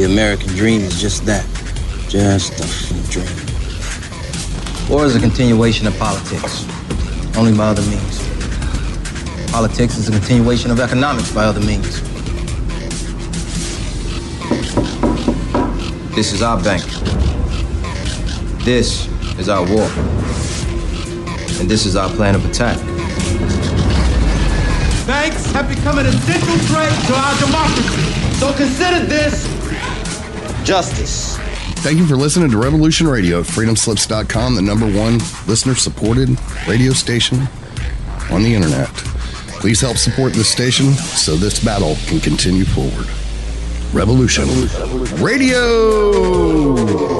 The American dream is just that. Just a dream. War is a continuation of politics, only by other means. Politics is a continuation of economics by other means. This is our bank. This is our war. And this is our plan of attack. Banks have become an essential threat to our democracy. So consider this justice. Thank you for listening to Revolution Radio, freedomslips.com, the number one listener supported radio station on the internet. Please help support this station so this battle can continue forward. Revolution, Radio!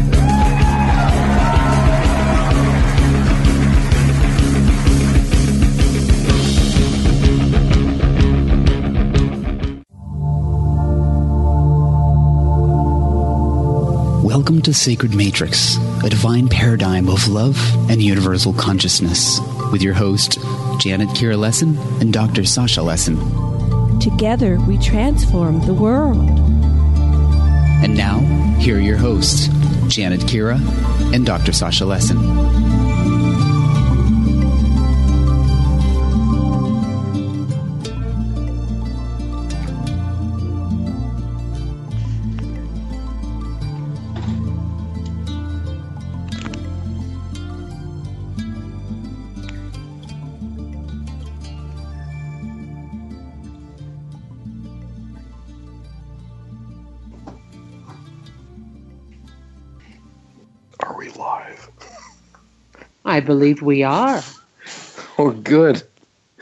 Welcome to Sacred Matrix, a divine paradigm of love and universal consciousness, with your host, Janet Kira Lessin and Dr. Sasha Lessin. Together, we transform the world. And now, here are your hosts, Janet Kira and Dr. Sasha Lessin. I believe we are. Oh, good.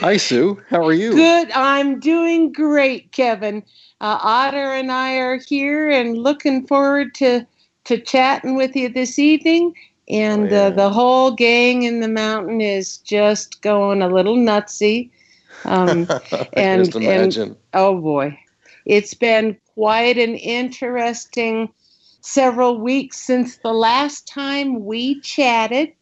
Hi, Su. How are you? Good. I'm doing great, Kevin. Uh, Otter and I are here and looking forward to to chatting with you this evening. And Oh, yeah. uh, the whole gang in the mountain is just going a little nutsy. Um, and, Just imagine. and oh boy, it's been quite an interesting several weeks since the last time we chatted.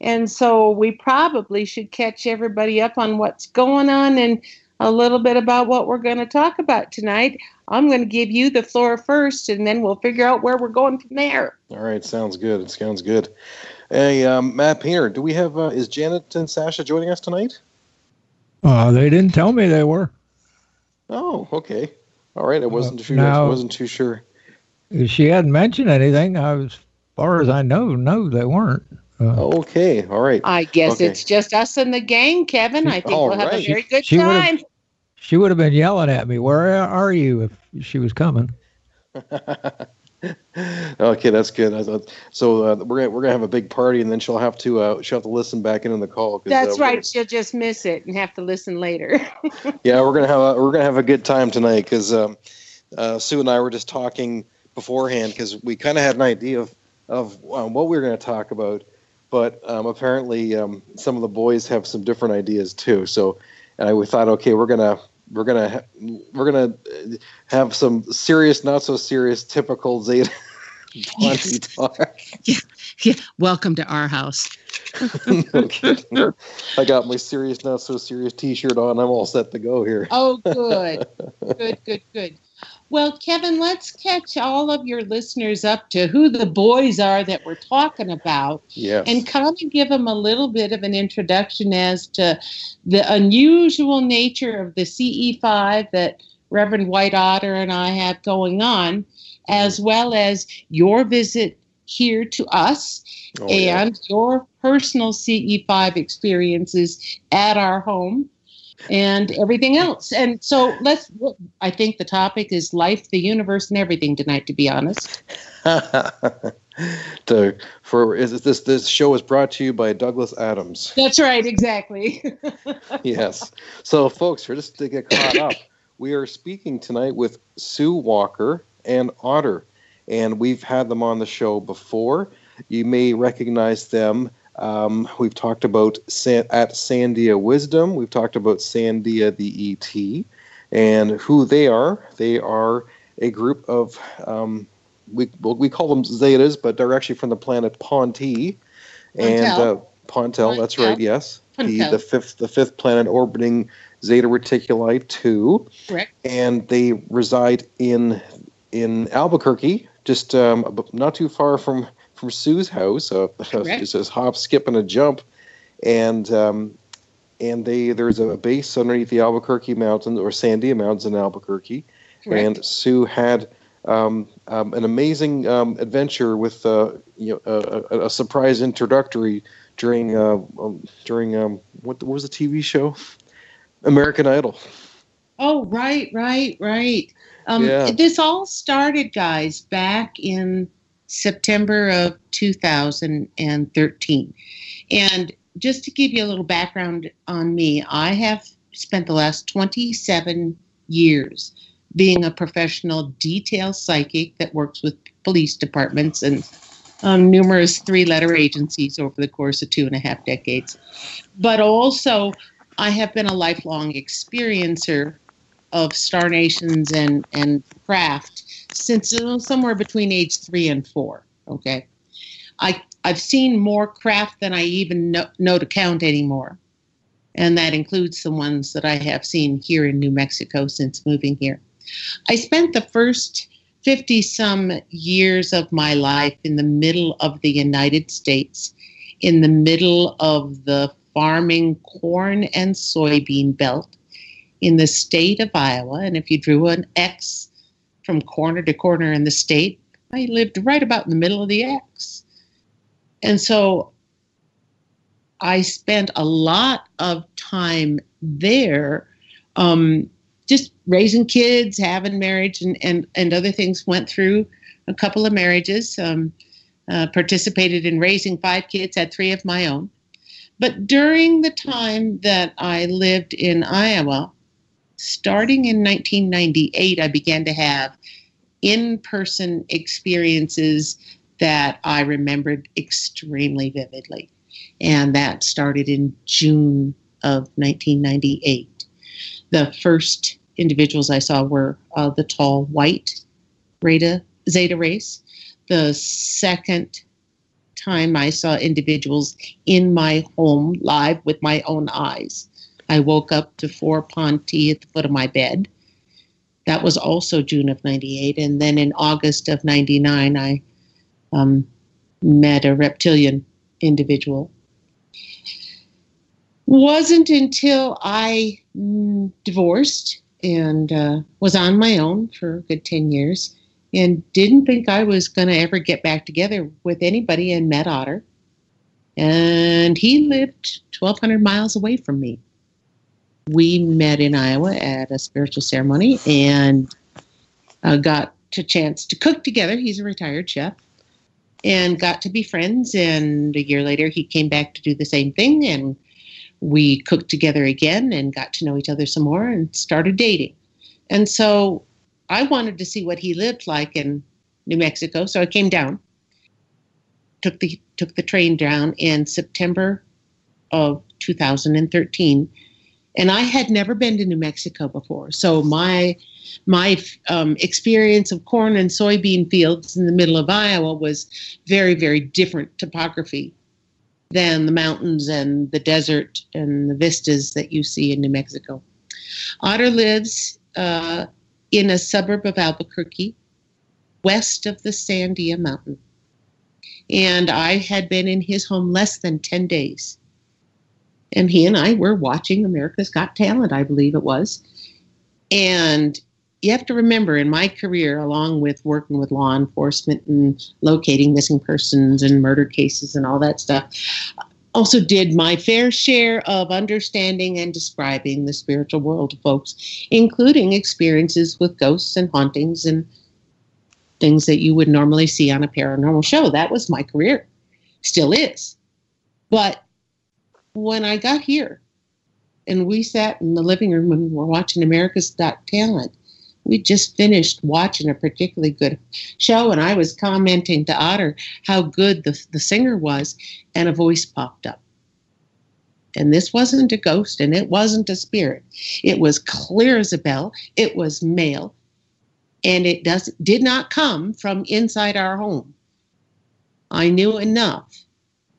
And so we probably should catch everybody up on what's going on and a little bit about what we're going to talk about tonight. I'm going to give you the floor first, and then we'll figure out where we're going from there. All right, sounds good. It sounds good. Hey, um, Matt Painter, do we have? Uh, is Janet and Sasha joining us tonight? Uh, they didn't tell me they were. Oh, okay. All right. I wasn't sure. I wasn't too sure. She hadn't mentioned anything. I as far as I know, no, they weren't. Uh, Okay. All right. I guess Okay. it's just us and the gang, Kevin. I think All we'll have a very good She would've- time. She would have been yelling at me, "Where are you?" If she was coming. okay, that's good. I thought, so uh, we're gonna, we're gonna have a big party, and then she'll have to uh, she'll have to listen back in on the call. That's uh, right. She'll just miss it and have to listen later. Yeah, we're gonna have a we're gonna have a good time tonight because um, uh, Sue and I were just talking beforehand because we kind of had an idea of of um, what we were going to talk about, but um, apparently um, some of the boys have some different ideas too. So, and I we thought, okay, we're gonna we're gonna ha- we're gonna uh, have some serious, not so serious, typical Zeta Bonnie talk. yeah, welcome to our house. No. I got my serious, not so serious T-shirt on. I'm all set to go here. Oh, good. good, good, good. Well, Kevin, let's catch all of your listeners up to who the boys are that we're talking about Yes. and kind of give them a little bit of an introduction as to the unusual nature of the CE5 that Reverend White Otter and I have going on, as mm-hmm. well as your visit here to us Oh, yeah. and your personal CE5 experiences at our home and everything else. And so let's, I think the topic is life, the universe, and everything tonight, to be honest. for is this this show is brought to you by Douglas Adams. That's right, exactly. yes. So, folks, for just to get caught up, we are speaking tonight with Su Walker and Otter, and we've had them on the show before. You may recognize them. Um, we've talked about San- at Sandia Wisdom. We've talked about Sandia the ET, and who they are. They are a group of um, we well, we call them Zetas, but they're actually from the planet Ponti, and uh, Pontel. That's right. Yes, the the fifth the fifth planet orbiting Zeta Reticuli two, Correct. and they reside in in Albuquerque, just um, not too far from from Su's house. Uh, Correct. just hop, skip, and a jump, and um, and they there's a base underneath the Albuquerque Mountains or Sandia Mountains in Albuquerque, Correct. and Su had um, um, an amazing um, adventure with uh, you know a, a, a surprise introductory during uh, um, during um, what, what was the TV show? American Idol. Oh, right, right, right. Um, Yeah. This all started, guys, back in September of 2013. And just to give you a little background on me, I have spent the last 27 years being a professional detail psychic that works with police departments and um, numerous three letter agencies over the course of two and a half decades. But also, I have been a lifelong experiencer of star nations and and craft since somewhere between age three and four. Okay, I I've seen more craft than I even know, know to count anymore, and that includes the ones that I have seen here in New Mexico since moving here. I spent the first 50 some years of my life in the middle of the United States, in the middle of the farming corn and soybean belt in the state of Iowa. And if you drew an X from corner to corner in the state, I lived right about in the middle of the X. And so I spent a lot of time there. Um, just raising kids, having marriage, and, and, and other things. Went through a couple of marriages, um, uh, participated in raising five kids, had three of my own. But during the time that I lived in Iowa, starting in 1998, I began to have in person experiences that I remembered extremely vividly. And that started in June of 1998 the first individuals I saw were uh, the tall white Zeta race. The second time I saw individuals in my home live with my own eyes. I woke up to four Ponti at the foot of my bed. That was also June of 98. And then in August of 99, I um, met a reptilian individual wasn't until I mm, divorced and uh, was on my own for a good 10 years and didn't think I was going to ever get back together with anybody and met Otter. And he lived 1,200 miles away from me. We met in Iowa at a spiritual ceremony and uh, got a chance to cook together. He's a retired chef and got to be friends. And a year later, he came back to do the same thing. And we cooked together again and got to know each other some more and started dating. And so I wanted to see what he lived like in New Mexico, so I came down. Took the took the train down in September of 2013, and I had never been to New Mexico before. So my my um, experience of corn and soybean fields in the middle of Iowa was very very different topography than the mountains and the desert and the vistas that you see in New Mexico. Otter lives uh, in a suburb of Albuquerque, west of the Sandia Mountain. And I had been in his home less than 10 days. And he and I were watching America's Got Talent, I believe it was. And you have to remember in my career, along with working with law enforcement and locating missing persons and murder cases and all that stuff, also did my fair share of understanding and describing the spiritual world to folks, including experiences with ghosts and hauntings and things that you would normally see on a paranormal show. That was my career, still is. But when I got here and we sat in the living room and we're watching America's Got Talent, we just finished watching a particularly good show and I was commenting to Otter how good the, the singer was and a voice popped up. And this wasn't a ghost and it wasn't a spirit. It was clear as a bell. It was male. And it does did not come from inside our home. I knew enough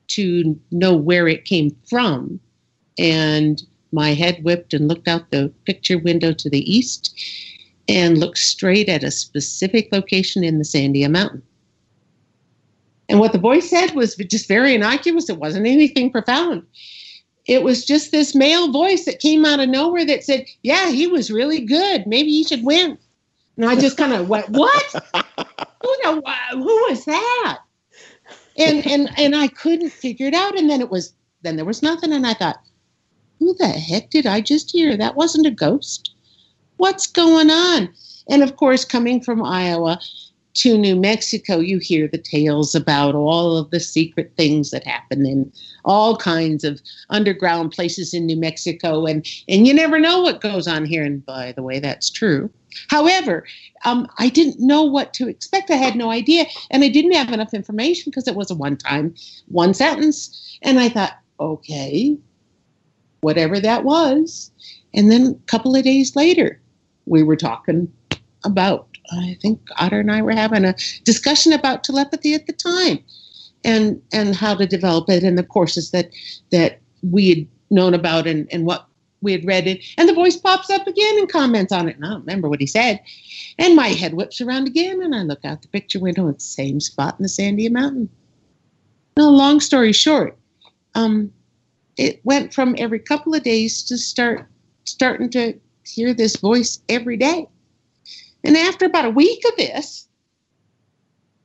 to know where it came from. And my head whipped and looked out the picture window to the east and looked straight at a specific location in the Sandia Mountain. And what the voice said was just very innocuous. It wasn't anything profound it was just this male voice that came out of nowhere that said, "Yeah, he was really good. Maybe he should win." And I just kind of went, "What? who, know, who was that?" And and and I couldn't figure it out. And then it was then there was nothing, and I thought, "Who the heck did I just hear? That wasn't a ghost. What's going on?" And of course, coming from Iowa, to New Mexico, you hear the tales about all of the secret things that happen in all kinds of underground places in New Mexico, and and you never know what goes on here. And by the way, that's true. However, um, I didn't know what to expect. I had no idea, and I didn't have enough information because it was a one-time, one sentence. And I thought, okay, whatever that was. And then a couple of days later, we were talking about I think Otter and I were having a discussion about telepathy at the time, and and how to develop it, and the courses that that we had known about, and and what we had read it. And the voice pops up again and comments on it, and I don't remember what he said. And my head whips around again, and I look out the picture window at the same spot in the Sandia Mountain. Now, long story short, um, it went from every couple of days to start starting to hear this voice every day and after about a week of this,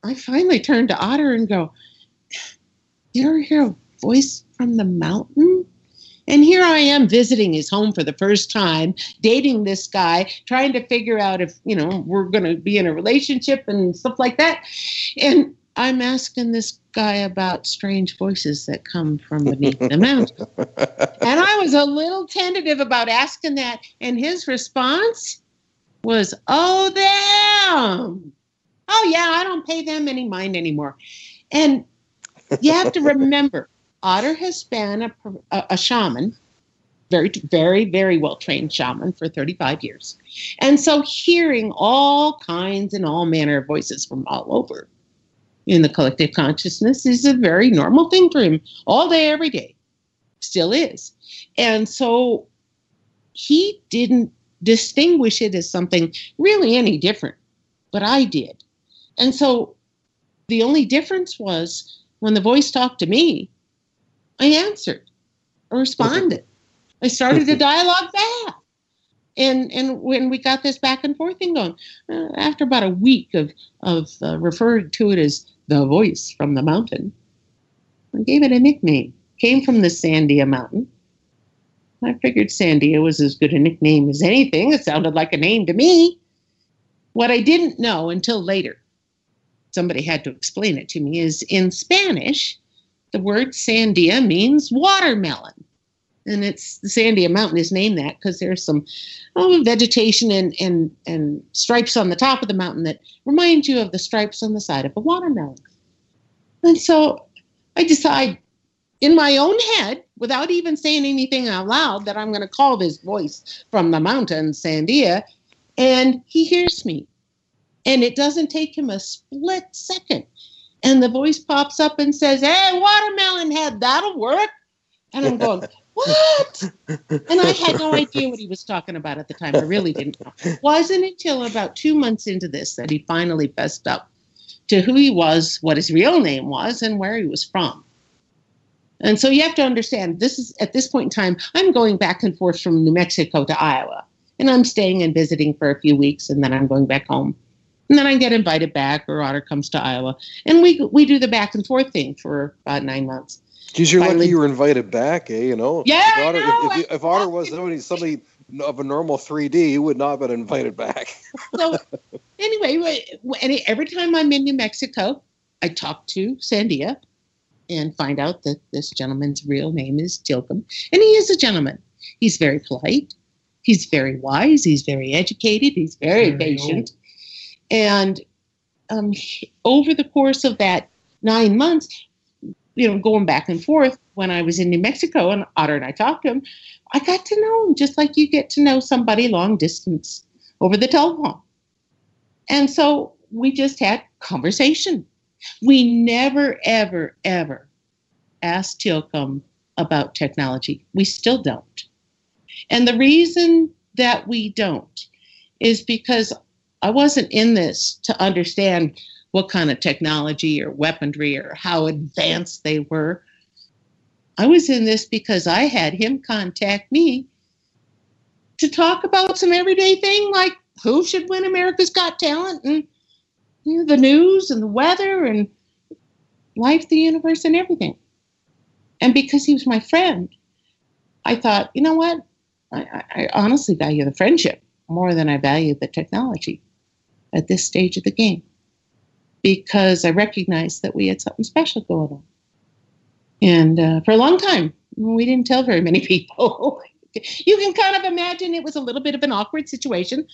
I finally turned to Otter and go, You ever hear a voice from the mountain? And here I am visiting his home for the first time, dating this guy, trying to figure out if, you know, we're going to be in a relationship and stuff like that. And I'm asking this guy about strange voices that come from beneath the mountain. And I was a little tentative about asking that. And his response was, oh, them. Oh, yeah, I don't pay them any mind anymore. And you have to remember, Otter has been a, a, a shaman, very, very, very well trained shaman for 35 years. And so hearing all kinds and all manner of voices from all over in the collective consciousness is a very normal thing for him all day, every day. Still is. And so he didn't distinguish it as something really any different, but I did. And so the only difference was when the voice talked to me, I answered or responded. I started a dialogue back. And and when we got this back and forth thing going, uh, after about a week of of uh, referring to it as the voice from the mountain, I gave it a nickname. Came from the Sandia Mountain, I figured Sandia was as good a nickname as anything. It sounded like a name to me. What I didn't know until later, somebody had to explain it to me, is in Spanish, the word Sandia means watermelon. And it's Sandia Mountain is named that because there's some oh, vegetation and, and, and stripes on the top of the mountain that remind you of the stripes on the side of a watermelon. And so I decide in my own head, without even saying anything out loud, that I'm going to call this voice from the mountain, Sandia, and he hears me. And it doesn't take him a split second. And the voice pops up and says, Hey, watermelon head, that'll work. And I'm going, What? And I had no idea what he was talking about at the time. I really didn't know. It wasn't until about two months into this that he finally fessed up to who he was, what his real name was, and where he was from. And so you have to understand this is at this point in time, I'm going back and forth from New Mexico to Iowa. And I'm staying and visiting for a few weeks and then I'm going back home. And then I get invited back or Otter comes to Iowa. And we we do the back and forth thing for about nine months. Geez, you're Finally, lucky you were invited back, eh? You know, yeah. If Otter, know, if, if, if Otter was somebody, somebody of a normal 3D, you would not have been invited back. so anyway, every time I'm in New Mexico, I talk to Sandia and find out that this gentleman's real name is Tilcom, and he is a gentleman. He's very polite. He's very wise. He's very educated. He's very, very patient. Old. And um, over the course of that nine months, you know, going back and forth when I was in New Mexico and Otter and I talked to him, I got to know him just like you get to know somebody long distance over the telephone. And so we just had conversation. We never, ever, ever asked Tilcom about technology. We still don't. And the reason that we don't is because I wasn't in this to understand what kind of technology or weaponry or how advanced they were. I was in this because I had him contact me to talk about some everyday thing like who should win America's Got Talent and you know, the news and the weather and life, the universe, and everything. And because he was my friend, I thought, you know what? I, I honestly value the friendship more than I value the technology at this stage of the game because I recognized that we had something special going on. And uh, for a long time, we didn't tell very many people. you can kind of imagine it was a little bit of an awkward situation.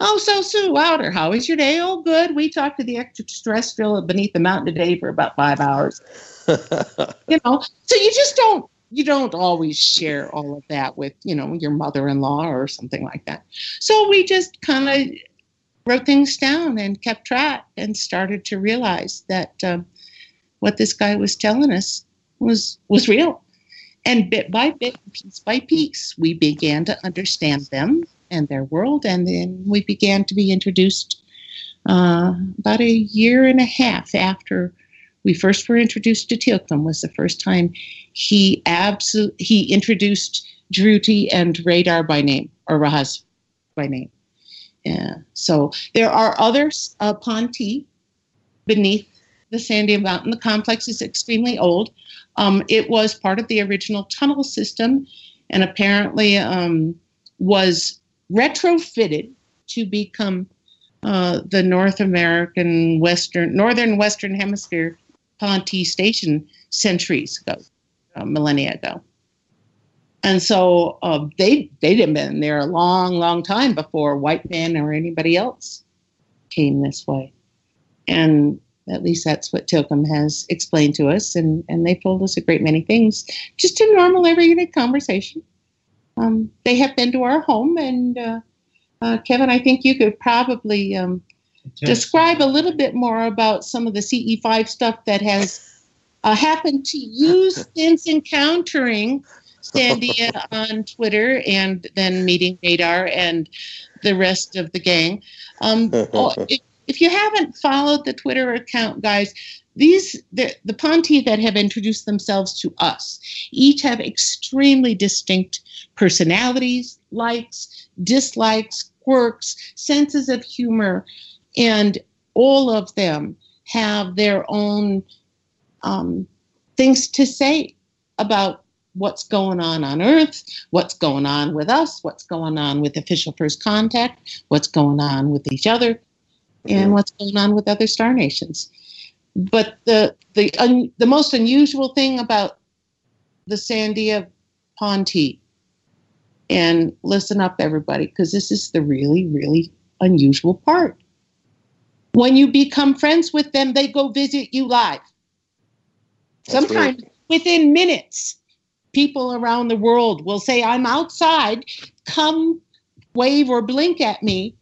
Oh, so Su Otter, how is your day? Oh, good. We talked to the extraterrestrial beneath the mountain today for about five hours. you know, so you just don't you don't always share all of that with you know your mother-in-law or something like that. So we just kind of wrote things down and kept track and started to realize that um, what this guy was telling us was was real. And bit by bit, piece by piece, we began to understand them and their world, and then we began to be introduced uh, about a year and a half after we first were introduced to Tilcom was the first time he absolutely he introduced Druti and Radar by name or Rahaz by name. Yeah. So there are others uh, Ponti beneath the Sandia Mountain. The complex is extremely old. Um, it was part of the original tunnel system and apparently um, was retrofitted to become uh, the North American Western Northern Western Hemisphere Ponti Station centuries ago, uh, millennia ago. And so uh, they they'd have been there a long, long time before white men or anybody else came this way. And at least that's what Tilcom has explained to us, and, and they told us a great many things, just a normal everyday conversation. Um, they have been to our home, and uh, uh, Kevin, I think you could probably um, describe a little bit more about some of the CE5 stuff that has uh, happened to you since encountering Sandia on Twitter and then meeting Radar and the rest of the gang. Um, oh, if, if, you haven't followed the Twitter account, guys, these the, the Ponti that have introduced themselves to us each have extremely distinct personalities, likes, dislikes, quirks, senses of humor, and all of them have their own um, things to say about what's going on on Earth, what's going on with us, what's going on with official first contact, what's going on with each other, and what's going on with other star nations. But the the un, the most unusual thing about the Sandia Ponti, and listen up, everybody, because this is the really really unusual part. When you become friends with them, they go visit you live. Sometimes within minutes, people around the world will say, I'm outside, come wave or blink at me.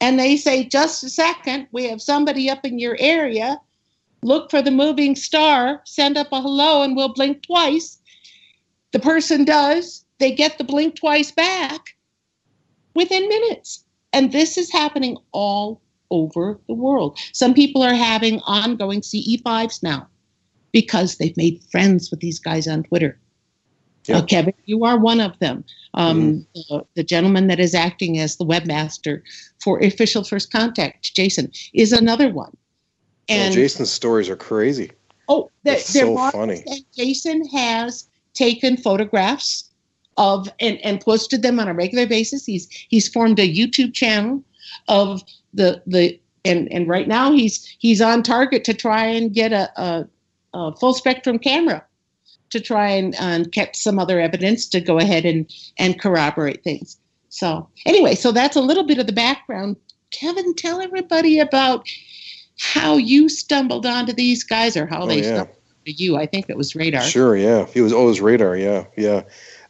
And they say, just a second, we have somebody up in your area. Look for the moving star, send up a hello, and we'll blink twice. The person does, they get the blink twice back within minutes. And this is happening all over the world. Some people are having ongoing CE5s now because they've made friends with these guys on Twitter. Yep. Uh, Kevin, you are one of them. Um, mm-hmm. the, the, gentleman that is acting as the webmaster for official first contact, Jason, is another one. And well, Jason's stories are crazy. Oh, the, so funny. Jason has taken photographs of and, and posted them on a regular basis. He's he's formed a YouTube channel of the the and and right now he's he's on target to try and get a, a, a full spectrum camera to try and, get some other evidence to go ahead and and corroborate things. So anyway, so that's a little bit of the background. Kevin, tell everybody about how you stumbled onto these guys or how Oh, they yeah. stumbled onto you. I think it was radar. Sure, yeah. It was was radar, yeah, yeah.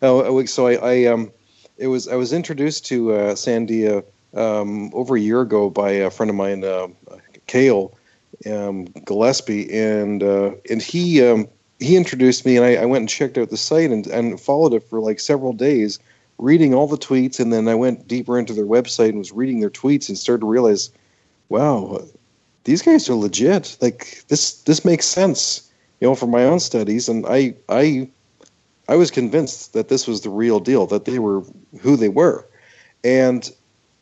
Oh, so I, I um, it was I was introduced to uh, Sandia um, over a year ago by a friend of mine, uh, Kale um, Gillespie, and uh, and he um, he introduced me, and I, I went and checked out the site and and followed it for like several days, reading all the tweets, and then I went deeper into their website and was reading their tweets and started to realize, wow, these guys are legit. Like this this makes sense, you know, from my own studies, and I I I was convinced that this was the real deal, that they were who they were, and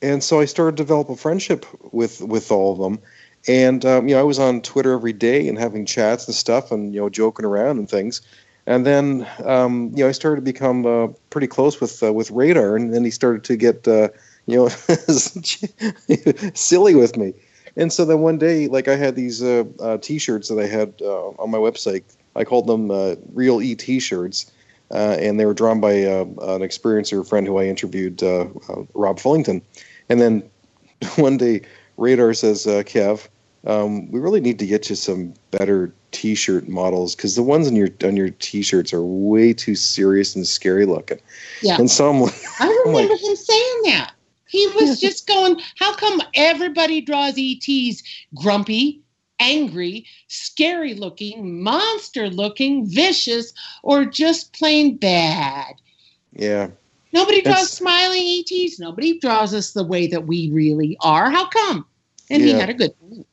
and so I started to develop a friendship with with all of them, and um, you know I was on Twitter every day and having chats and stuff, and you know joking around and things, and then um, you know I started to become uh, pretty close with uh, with Radar, and then he started to get uh, you know silly with me. And so then one day, like I had these uh, uh, T-shirts that I had uh, on my website. I called them Real E T-shirts, and they were drawn by an experiencer friend who I interviewed, Rob Fullington. And then one day, Radar says, "Kev, um, we really need to get you some better T-shirt models because the ones on your on your T-shirts are way too serious and scary looking." Yeah. And so I'm I remember like- him saying that. He was just going, how come everybody draws ETs grumpy, angry, scary looking, monster looking, vicious, or just plain bad? "Yeah." Nobody draws It's- smiling ETs. Nobody draws us the way that we really are. How come? And he had a good point.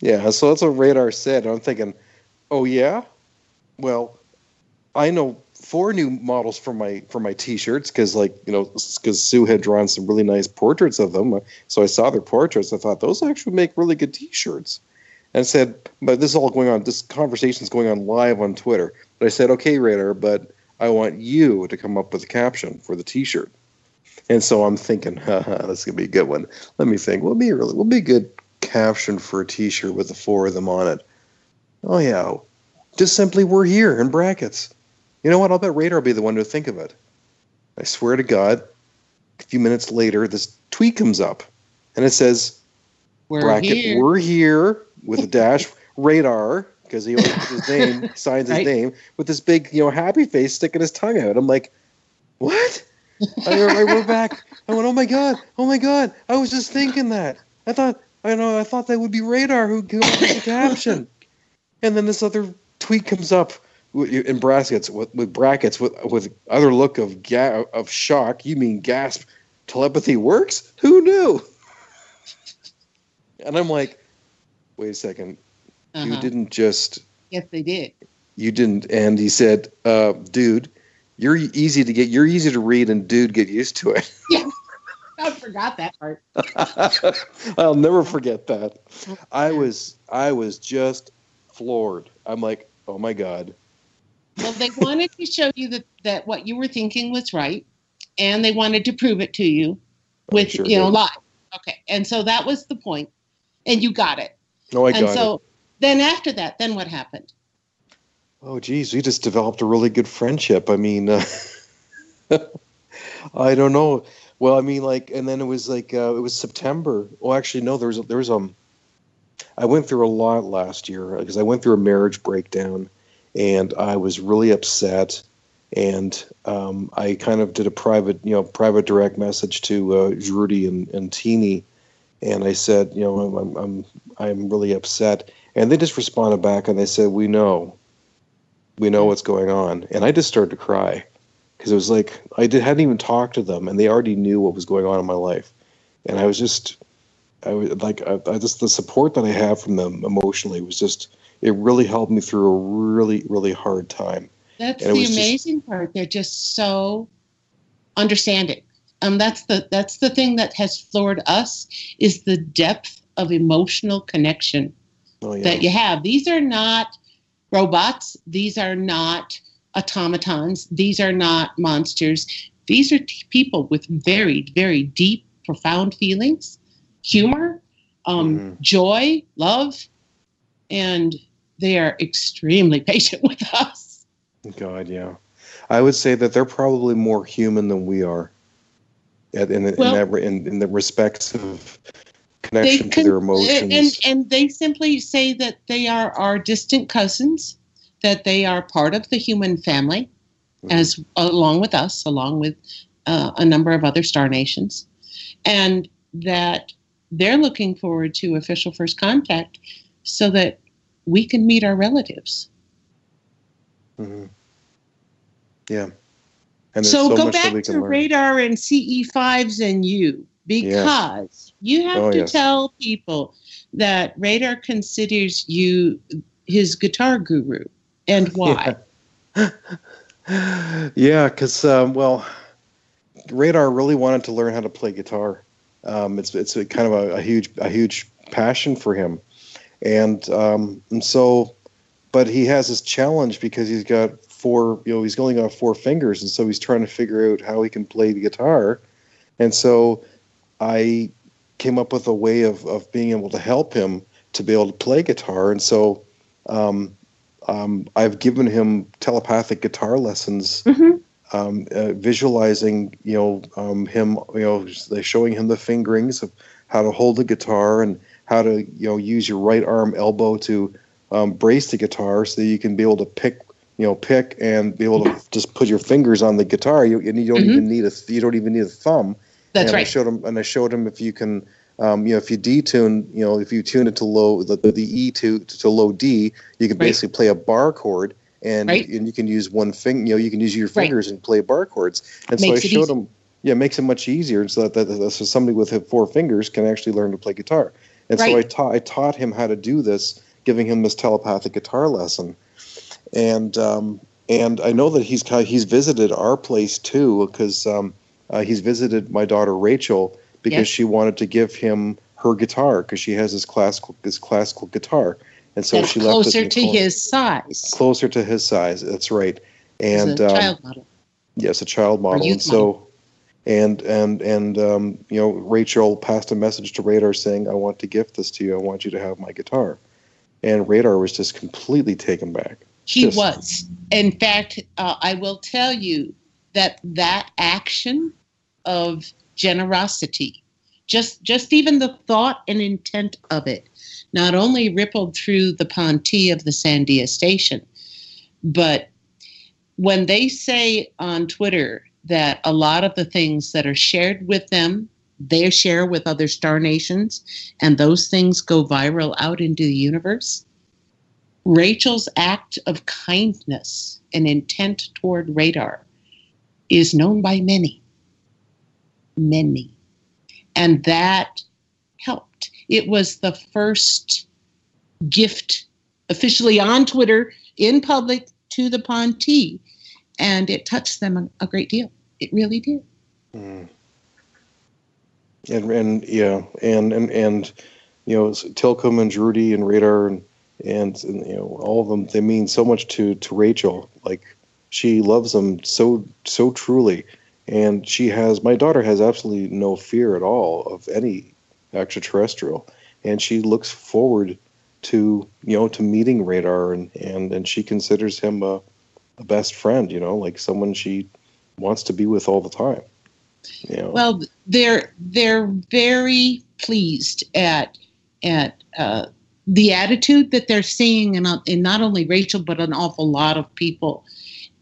Yeah, so that's what Radar said. I'm thinking, oh yeah, well, I know four new models for my for my T-shirts because, like, you know, because Su had drawn some really nice portraits of them. Uh, so I saw their portraits. I thought those actually make really good T-shirts. And I said, but this is all going on. This conversation is going on live on Twitter. But I said, okay, Radar, but I want you to come up with a caption for the T-shirt. And so I'm thinking, haha, that's gonna be a good one. Let me think. What would be really? What would be good caption for a T-shirt with the four of them on it? Oh yeah, just simply "We're here" in brackets. You know what? I'll bet Radar will be the one to think of it. I swear to God. A few minutes later, this tweet comes up, and it says We're bracket here. "We're here" with a dash Radar because he always puts his name, signs his name with this big, you know, happy face sticking his tongue out. I'm like, what? I, I wrote back. I went, oh my god, oh my god. I was just thinking that. I thought, I know, I thought that would be Radar who came up with the caption. And then this other tweet comes up in brackets with, with brackets with with other look of ga- of shock. You mean gasp? Telepathy works? Who knew? And I'm like, wait a 2nd You Uh-huh. didn't just Yes, they did. you didn't and he said uh, dude you're easy to get you're easy to read and dude get used to it I forgot that part. i'll never forget that i was i was just floored i'm like oh my god Well, they wanted to show you that, that what you were thinking was right, and they wanted to prove it to you with, sure you know, live. Okay. And so that was the point, and you got it. no i got it. and got so it then after that, then what happened? oh geez we just developed a really good friendship i mean uh, i don't know well i mean like and then it was like uh, it was september. Well actually no there was there was um i went through a lot last year because i went through a marriage breakdown and i was really upset and um, i kind of did a private you know private direct message to uh, Rudy and, and teeny and i said you know I'm, I'm i'm really upset. And they just responded back and they said we know. We know what's going on. And i just started to cry because it was like i did, hadn't even talked to them and they already knew what was going on in my life and i was just i was like I, I just the support that i have from them emotionally was just it really helped me through a really really hard time That's the was just- amazing part. They're just so understanding. Um, that's the that's the thing that has floored us is the depth of emotional connection oh yeah that you have. These are not robots. These are not automatons. These are not monsters. These are t- people with very, very deep, profound feelings, humor, um, Mhm. joy, love, and they are extremely patient with us. God, yeah. I would say that they're probably more human than we are. At, in, Well- in, that, in, in the respects of connection to their emotions. And, and they simply say that they are our distant cousins, that they are part of the human family, Mhm. as along with us, along with uh, a number of other star nations, and that they're looking forward to official first contact so that we can meet our relatives. Mm-hmm. Yeah. And there's So, so, go much that back to learn. radar and CE5s and you because you have Oh, to yes. tell people that radar considers you his guitar guru and why. yeah, because um, well, Radar really wanted to learn how to play guitar. Um, it's it's a kind of a, a huge a huge passion for him, and um, and so, but he has this challenge because he's got four you know he's only got four fingers, and so he's trying to figure out how he can play the guitar, and so I came up with a way of of being able to help him to be able to play guitar, and so. Um, um, I've given him telepathic guitar lessons, Mhm. um, uh, visualizing, you know, um, him, you know, showing him the fingerings of how to hold the guitar and how to, you know, use your right arm elbow to um, brace the guitar so that you can be able to pick, you know, pick and be able to just put your fingers on the guitar. You, and you don't Mhm. even need a, you don't even need a thumb. That's and I showed him, and I showed him if you can, um, you know, if you detune, you know, if you tune it to low, the, the, E to to low D, you can Right. basically play a bar chord, and Right. and you can use one finger, you know, you can use your Right. fingers and play bar chords. And Makes so I showed easy. him, yeah, it makes it much easier, and so that, that, that so somebody with four fingers can actually learn to play guitar. And so I taught I taught him how to do this, giving him this telepathic guitar lesson, and um, and I know that he's kind he's visited our place too because um, uh, he's visited my daughter Rachel because Yes. she wanted to give him her guitar because she has his classical his classical guitar, and so That's she left it closer to his size. closer to his size. That's right, and a um, child model. Yes, a child model. and so, and and and um, you know, Rachel passed a message to Radar saying, "I want to gift this to you. I want you to have my guitar." And Radar was just completely taken back. He Just- was. In fact, uh, I will tell you that that action of generosity, just just even the thought and intent of it, not only rippled through the Ponte of the Sandia station, but when they say on Twitter that a lot of the things that are shared with them, they share with other star nations, and those things go viral out into the universe. Rachel's act of kindness and intent toward radar is known by many. Many. And that helped. It was the first gift officially on Twitter in public to the Ponte, and it touched them a, a great deal. It really did. Mm. And and yeah, and and and you know, Tilcom and Drudy and Radar and, and and you know all of them. They mean so much to to Rachel. Like she loves them so so truly, and she has my daughter has absolutely no fear at all of any extraterrestrial, and she looks forward to you know to meeting Radar and and and she considers him a, a best friend. You know, like someone she wants to be with all the time. You know? Well, they're they're very pleased at at uh, the attitude that they're seeing in, in not only Rachel but an awful lot of people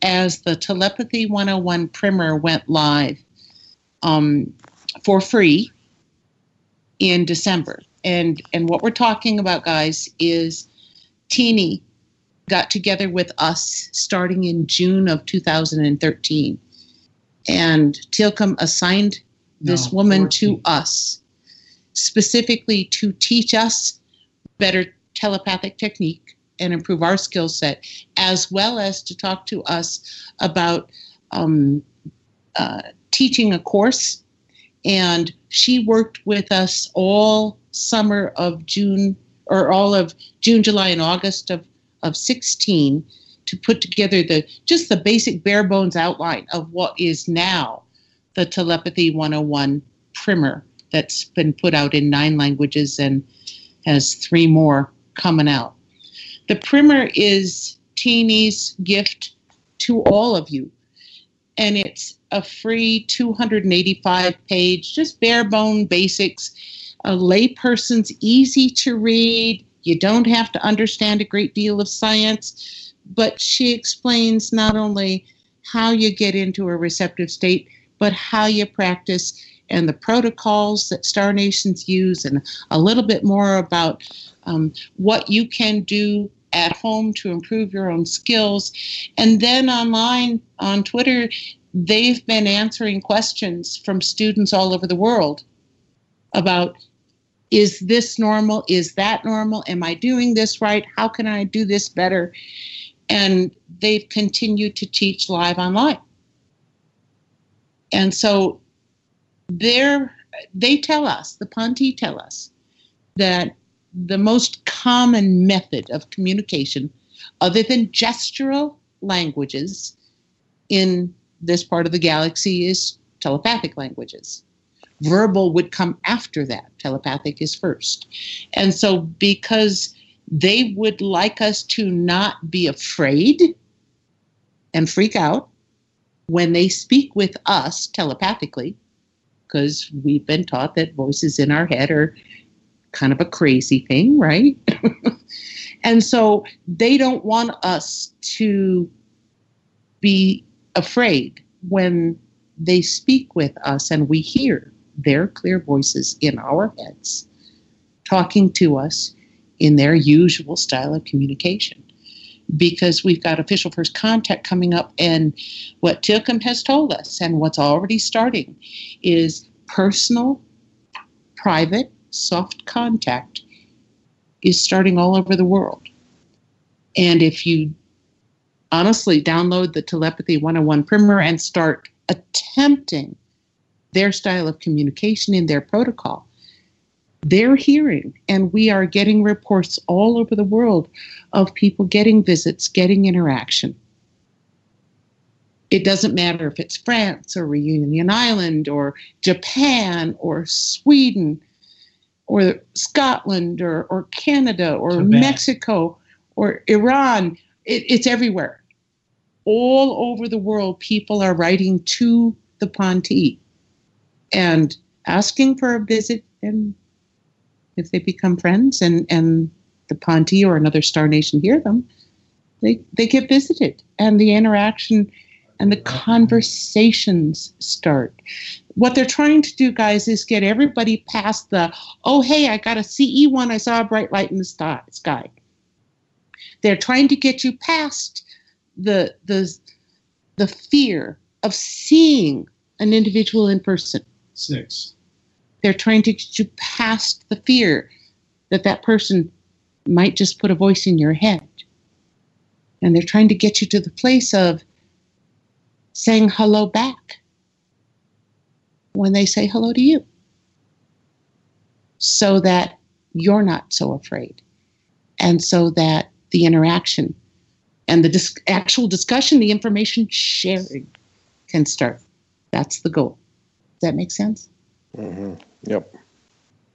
as the Telepathy 101 primer went live um, for free in December. And and what we're talking about, guys, is Teeny got together with us starting in June of 2013 and Tilcom assigned this No, woman 14. to us specifically to teach us better telepathic technique and improve our skill set, as well as to talk to us about um, uh, teaching a course. And she worked with us all summer of June, or all of June, July, and August of, of 16 to put together the just the basic bare bones outline of what is now the Telepathy 101 primer that's been put out in nine languages and has three more coming out. The primer is Teeny's gift to all of you, and it's a free 285 page, just bare bone basics, a layperson's easy to read. You don't have to understand a great deal of science, but she explains not only how you get into a receptive state, but how you practice and the protocols that Star Nations use, and a little bit more about um, what you can do at home to improve your own skills. And then online on Twitter, they've been answering questions from students all over the world about is this normal? Is that normal? Am I doing this right? How can I do this better? And they've continued to teach live online. And so they're, they tell us, the Ponti tell us, that the most common method of communication, other than gestural languages in this part of the galaxy, is telepathic languages. Verbal would come after that, telepathic is first. And so, because they would like us to not be afraid and freak out when they speak with us telepathically, because we've been taught that voices in our head are kind of a crazy thing, right? and so they don't want us to be afraid when they speak with us and we hear their clear voices in our heads talking to us in their usual style of communication because we've got official first contact coming up. And what Tilcom has told us and what's already starting is personal, private, soft contact is starting all over the world. And if you honestly download the Telepathy 101 primer and start attempting their style of communication in their protocol, they're hearing, and we are getting reports all over the world of people getting visits, getting interaction. It doesn't matter if it's France or Reunion Island or Japan or Sweden or Scotland or, or Canada or Tibet. Mexico or Iran. It, it's everywhere. All over the world, people are writing to the Ponti and asking for a visit and if they become friends and, and the Ponti or another star nation hear them, they, they get visited and the interaction and the conversations start. What they're trying to do, guys, is get everybody past the, oh, hey, I got a CE1, I saw a bright light in the sky. They're trying to get you past the, the, the fear of seeing an individual in person. Six. They're trying to get you past the fear that that person might just put a voice in your head. And they're trying to get you to the place of saying hello back when they say hello to you so that you're not so afraid and so that the interaction and the dis- actual discussion, the information sharing can start. That's the goal. Does that make sense? Mm-hmm. Yep.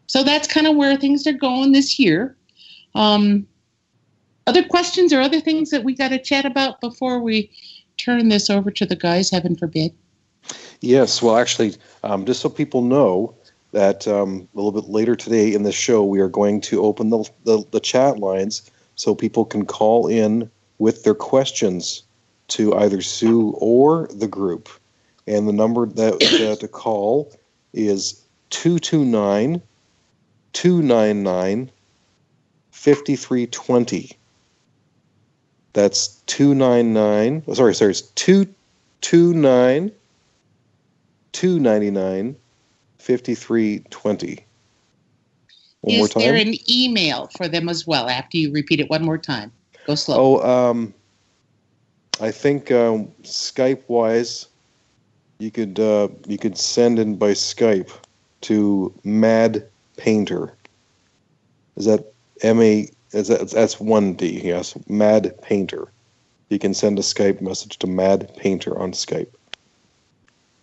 So that's kind of where things are going this year. Um, other questions or other things that we got to chat about before we turn this over to the guys, heaven forbid? Yes. Well, actually, um, just so people know that um, a little bit later today in the show, we are going to open the, the, the chat lines so people can call in with their questions to either Sue or the group. And the number that uh, to call is 229 299 5320. That's 299. Oh, sorry, sorry, it's 229 299 5320. One Is there an email for them as well after you repeat it one more time? Go slow. Oh, um, I think um, Skype wise, you could uh, you could send in by Skype to Mad Painter. Is that M A? Is that that's one D? Yes, Mad Painter. you can send a Skype message to Mad Painter on Skype.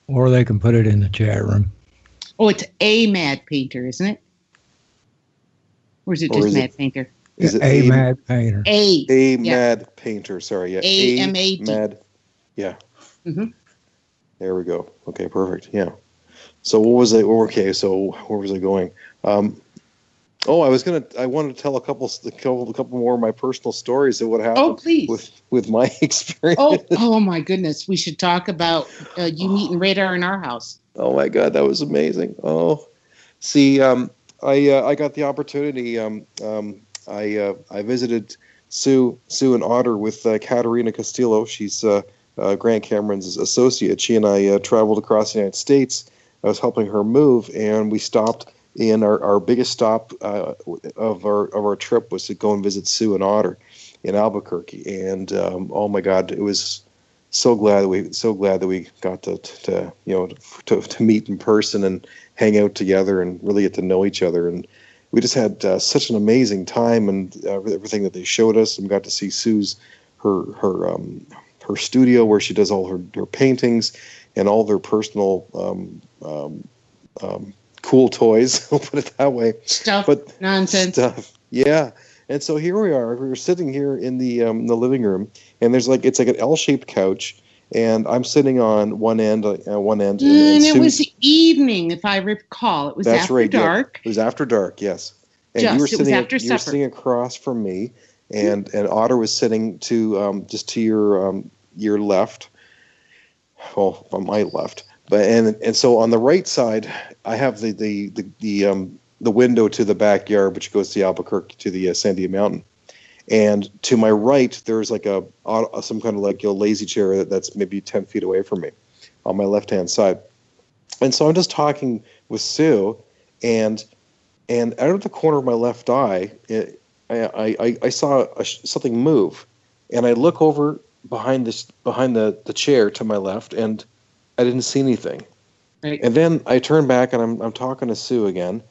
Or they can put it in the chat room. Oh, it's a Mad Painter, isn't it? Or is it Or just is it- Mad Painter? Is it a, mad painter? A. A Yeah. Mad Painter? Sorry, yeah. A-M-A-D. Mad. Yeah. Mhm. There we go. Okay, perfect. Yeah. So what was it? Okay, so where was I going? Um, oh, I was gonna. I wanted to tell a couple, a couple, a couple more of my personal stories of what happened Oh, please. with with my experience. Oh, oh my goodness. We should talk about uh, you meeting radar in our house. Oh my god, that was amazing. Oh, see, um, I uh, I got the opportunity. Um, um, I uh, I visited Sue Sue and Otter with uh, Katerina Castillo. She's uh, uh, Grant Cameron's associate. She and I uh, traveled across the United States. I was helping her move, and we stopped in our, our biggest stop uh, of our of our trip was to go and visit Sue and Otter in Albuquerque. And um, oh my God, it was so glad that we so glad that we got to, to you know to, to meet in person and hang out together and really get to know each other and we just had uh, such an amazing time and uh, everything that they showed us and got to see Sue's her her um, her studio where she does all her, her paintings and all their personal um, um, um, cool toys I'll put it that way Stuff, but nonsense. stuff. Yeah. And so here we are. We were sitting here in the um, the living room, and there's like it's like an L-shaped couch, and I'm sitting on one end, uh, one end. and- and And it was evening, if I recall. It was after right. yeah. dark. It was after dark. Yes. And Just, you were sitting. after you were sitting across from me, and and Otter was sitting to um, just to your um, your left. Well, on my left, but and and so on the right side, I have the the the, the um the window to the backyard, which goes to Albuquerque to the uh, Sandia Mountain. And to my right, there's like a, a some kind of like a lazy chair that's maybe ten feet away from me, on my left hand side. And so I'm just talking with Sue, and and out of the corner of my left eye, it, I, I I saw a, something move, and I look over behind this behind the the chair to my left, and I didn't see anything. Right. And then I turn back and I'm I'm talking to Sue again,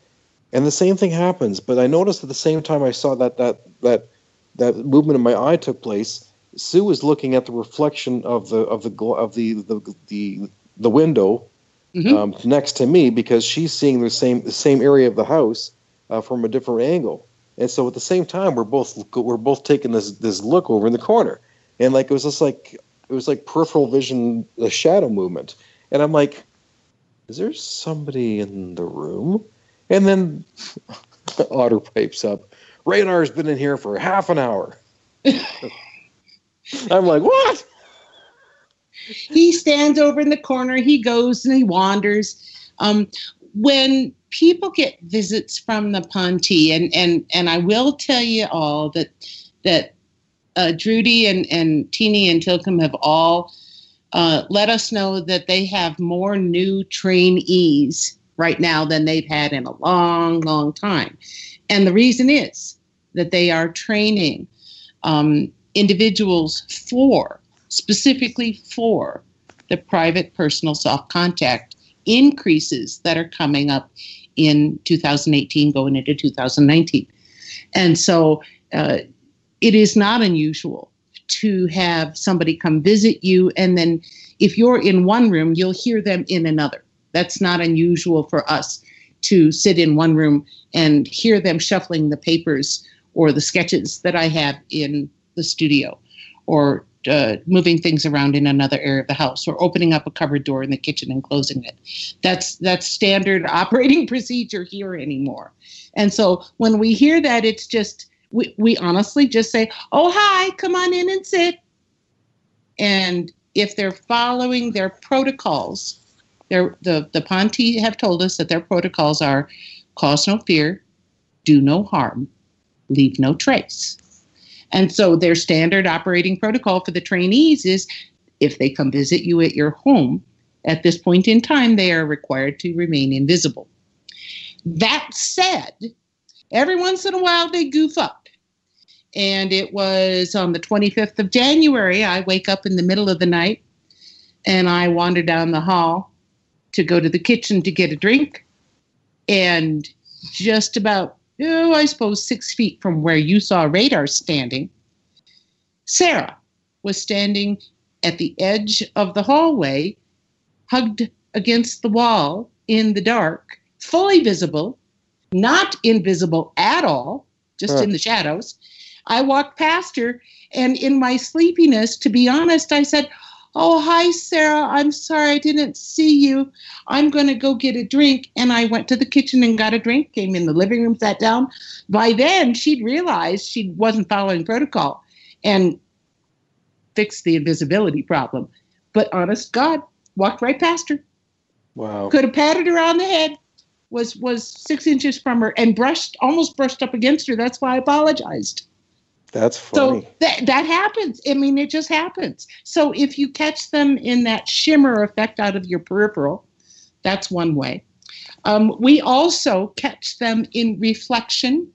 and the same thing happens. But I noticed at the same time I saw that that that that movement in my eye took place. Sue was looking at the reflection of the of the of the the the, the window Mhm. um, next to me because she's seeing the same the same area of the house uh, from a different angle. And so at the same time, we're both we're both taking this this look over in the corner, and like it was just like it was like peripheral vision, the shadow movement, and I'm like, is there somebody in the room? And then Otter pipes up, Radar's been in here for half an hour. I'm like, what? he stands over in the corner he goes and he wanders um, when people get visits from the Ponte, and and and i will tell you all that that uh, Drudy and and Teeny and Tilcom have all uh, let us know that they have more new trainees right now than they've had in a long long time. And the reason is that they are training um, individuals for specifically for the private personal soft contact increases that are coming up in 2018 going into 2019 and so uh, it is not unusual to have somebody come visit you and then if you're in one room you'll hear them in another. That's not unusual for us to sit in one room and hear them shuffling the papers or the sketches that i have in the studio or uh, moving things around in another area of the house or opening up a cupboard door in the kitchen and closing it. That's that's standard operating procedure here anymore. And so when we hear that it's just we, we honestly just say oh hi come on in and sit and if they're following their protocols the the ponte have told us that their protocols are cause no fear do no harm leave no trace and so their standard operating protocol for the trainees is if they come visit you at your home, at this point in time, they are required to remain invisible. That said, every once in a while they goof up. And it was on the 25th of January, I wake up in the middle of the night and I wander down the hall to go to the kitchen to get a drink. And just about oh, I suppose six feet from where you saw radar standing, Sarah was standing at the edge of the hallway, hugged against the wall in the dark, fully visible, not invisible at all, just Huh. in the shadows. I walked past her, and in my sleepiness, to be honest, I said, Oh, hi, Sarah. I'm sorry I didn't see you. I'm going to go get a drink. And I went to the kitchen and got a drink, came in the living room, sat down. By then, she'd realized she wasn't following protocol and fixed the invisibility problem. But honest God, walked right past her. Wow. Could have patted her on the head. Was was six inches from her and brushed almost brushed up against her. That's why I apologized. That's funny. So that that happens. I mean, it just happens. So if you catch them in that shimmer effect out of your peripheral, that's one way. Um, we also catch them in reflection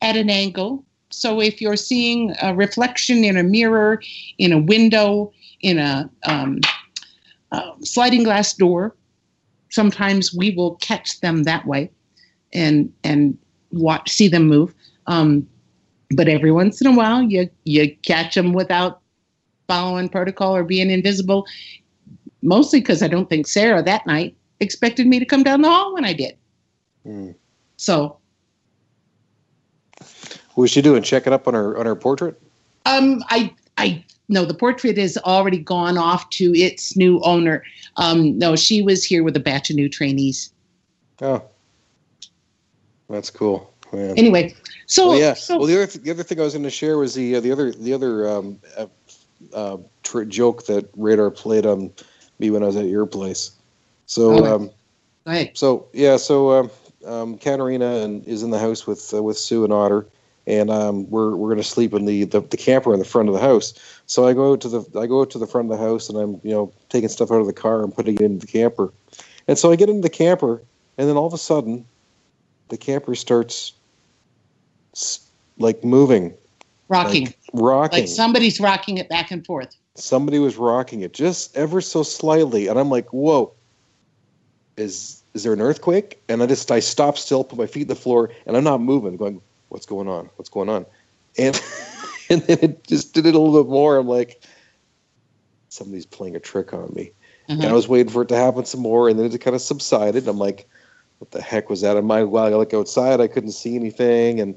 at an angle. So if you're seeing a reflection in a mirror, in a window, in a um, uh, sliding glass door, sometimes we will catch them that way, and and watch see them move. Um, but every once in a while you you catch them without following protocol or being invisible mostly because i don't think sarah that night expected me to come down the hall when i did Hmm. so What was she doing? Checking up on her on her portrait? um i i no the portrait is already gone off to its new owner um no she was here with a batch of new trainees Oh, that's cool. Man. anyway so well, yeah. so well, the other th- the other thing I was going to share was the uh, the other the other um, uh, uh, tr- joke that Radar played on me when I was at your place. So um, so yeah, so um, um, Katarina and is in the house with uh, with Sue and Otter, and um, we're we're gonna sleep in the, the the camper in the front of the house. So I go out to the I go to the front of the house and I'm you know taking stuff out of the car and putting it into the camper, and so I get into the camper and then all of a sudden, the camper starts like moving, rocking like rocking. like somebody's rocking it back and forth Somebody was rocking it just ever so slightly, and I'm like, "Whoa, is is there an earthquake?" And I just I stop still, put my feet in the floor, and I'm not moving. Going, "What's going on? What's going on?" And and then it just did it a little bit more. I'm like, somebody's playing a trick on me. And I Uh-huh. was waiting for it to happen some more, and then it kind of subsided. I'm like, what the heck was that? And my while I look outside, I couldn't see anything, and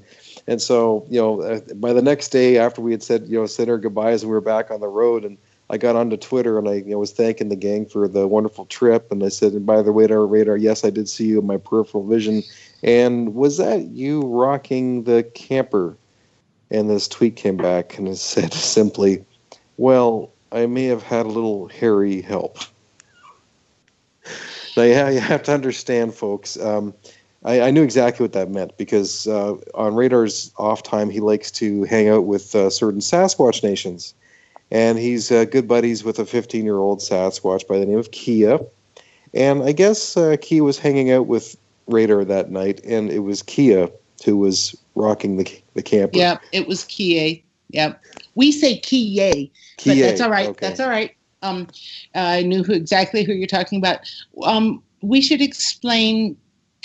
and so you know, uh, by the next day after we had said you know said our goodbyes, and we were back on the road, and I got onto Twitter and I you know was thanking the gang for the wonderful trip, and I said, and by the way, to our radar, yes, I did see you in my peripheral vision, and was that you rocking the camper? And this tweet came back and it said simply, well, I may have had a little hairy help. Now, yeah, you have to understand, folks. Um, I, I knew exactly what that meant because uh, on Radar's off time, he likes to hang out with uh, certain Sasquatch nations. And he's uh, good buddies with a 15 year old Sasquatch by the name of Kia. And I guess uh, Kia was hanging out with Radar that night, and it was Kia who was rocking the, the camper. Yep, it was Kia. Yep. We say Kie, but Kia, that's all right. okay. That's all right. Um, I knew who, exactly who you're talking about. Um, we should explain,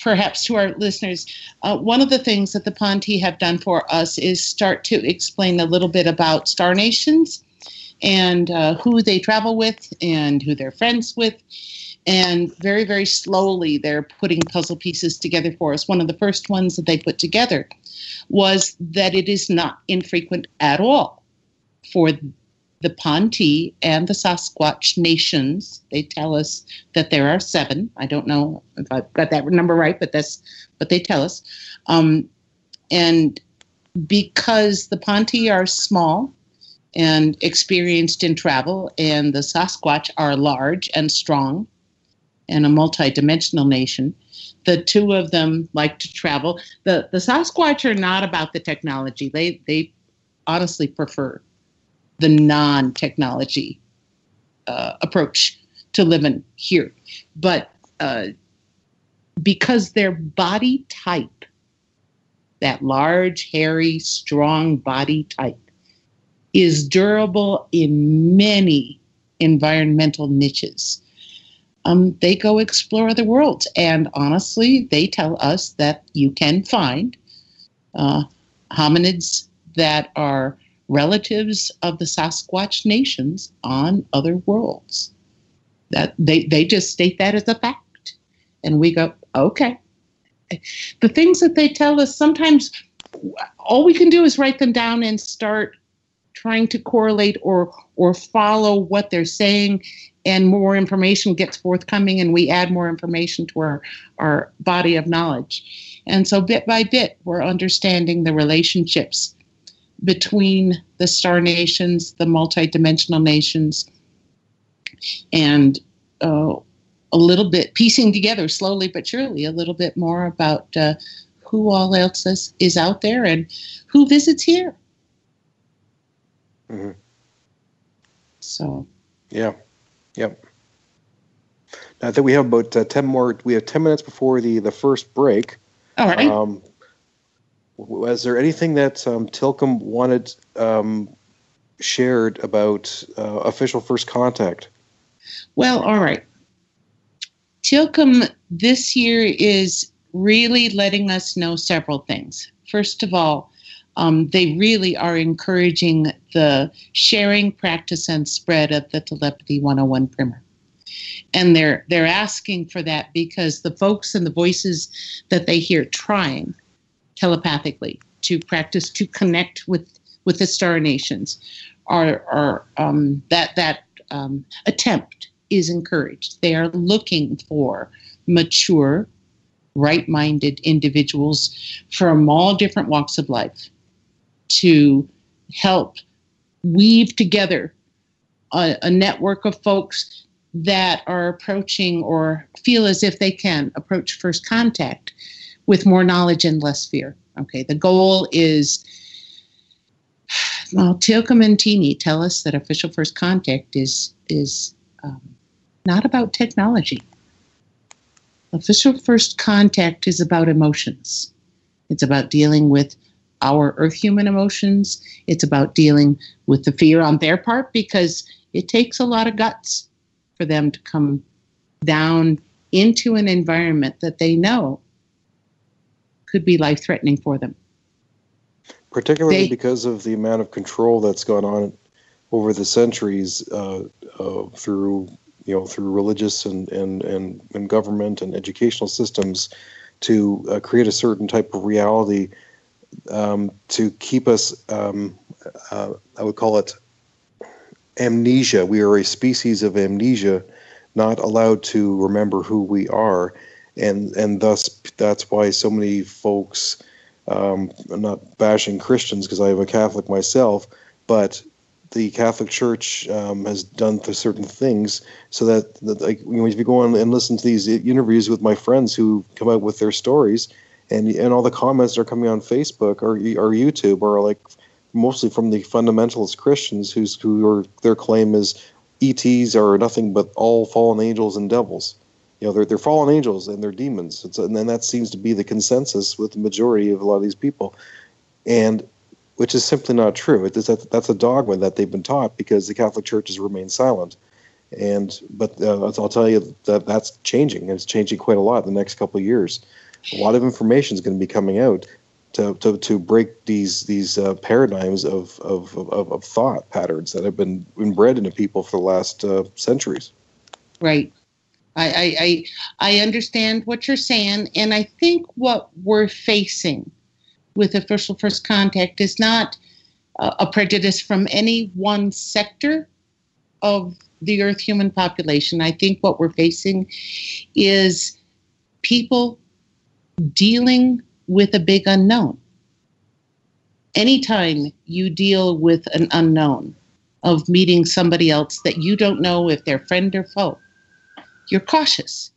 perhaps, to our listeners. Uh, one of the things that the Ponte have done for us is start to explain a little bit about star nations and uh, who they travel with and who they're friends with. And very, very slowly, they're putting puzzle pieces together for us. One of the first ones that they put together was that it is not infrequent at all for the Ponte and the Sasquatch nations. They tell us that there are seven. I don't know if I've got that number right, but that's what they tell us. Um, and because the Ponte are small and experienced in travel, and the Sasquatch are large and strong and a multi-dimensional nation, the two of them like to travel. The the Sasquatch are not about the technology. They they honestly prefer the non-technology uh, approach to living here, but uh, because their body type, that large, hairy, strong body type, is durable in many environmental niches um, they go explore other worlds. And honestly, they tell us that you can find uh, hominids that are relatives of the Sasquatch nations on other worlds. That they, they just state that as a fact. And we go, okay. The things that they tell us sometimes all we can do is write them down and start trying to correlate or or follow what they're saying and more information gets forthcoming and we add more information to our our body of knowledge and so bit by bit we're understanding the relationships between the star nations the multidimensional nations and uh, a little bit piecing together slowly but surely a little bit more about uh, who all else is, is out there and who visits here Mm-hmm. so Yeah. Yep. I think we have about uh, ten more. We have ten minutes before the the first break. all right Um, was there anything that um, Tilcom wanted um, shared about uh, official first contact? Well, all right. Tilcom this year is really letting us know several things. First of all, um, they really are encouraging the sharing, practice, and spread of the Telepathy 101 primer. And they're they're asking for that because the folks and the voices that they hear trying telepathically to practice to connect with with the star nations are are um, that that um, attempt is encouraged. They are looking for mature, right minded individuals from all different walks of life to help weave together a, a network of folks that are approaching or feel as if they can approach first contact with more knowledge and less fear. Okay, the goal is well, Teeny tell us that official first contact is is um, not about technology. Official first contact is about emotions. It's about dealing with our earth human emotions. It's about dealing with the fear on their part because it takes a lot of guts for them to come down into an environment that they know could be life threatening for them. particularly They- because of the amount of control that's gone on over the centuries uh, uh, through you know through religious and, and, and, and government and educational systems to uh, create a certain type of reality um, to keep us um, uh, I would call it amnesia. We are a species of amnesia, not allowed to remember who we are, and and thus that's why so many folks. Um, I'm not bashing Christians because I am a Catholic myself, but the Catholic Church um, has done certain things so that, that like you know, if you go on and listen to these interviews with my friends who come out with their stories, and and all the comments that are coming on Facebook or or YouTube are like mostly from the fundamentalist Christians whose who are their claim is ETs are nothing but all fallen angels and devils. You know, they're they're fallen angels and they're demons. It's, and then that seems to be the consensus with the majority of a lot of these people, and which is simply not true. It is that that's a dogma that they've been taught because the Catholic Church has remained silent. And but uh, I'll tell you that that's changing. It's changing quite a lot in the next couple of years. A lot of information is going to be coming out to, to, to break these these uh, paradigms of, of, of, of thought patterns that have been inbred into people for the last uh, centuries. Right. I, I, I I understand what you're saying, and I think what we're facing with official first contact is not uh, a prejudice from any one sector of the Earth human population. I think what we're facing is people dealing with a big unknown. Anytime you deal with an unknown of meeting somebody else that you don't know if they're friend or foe, you're cautious.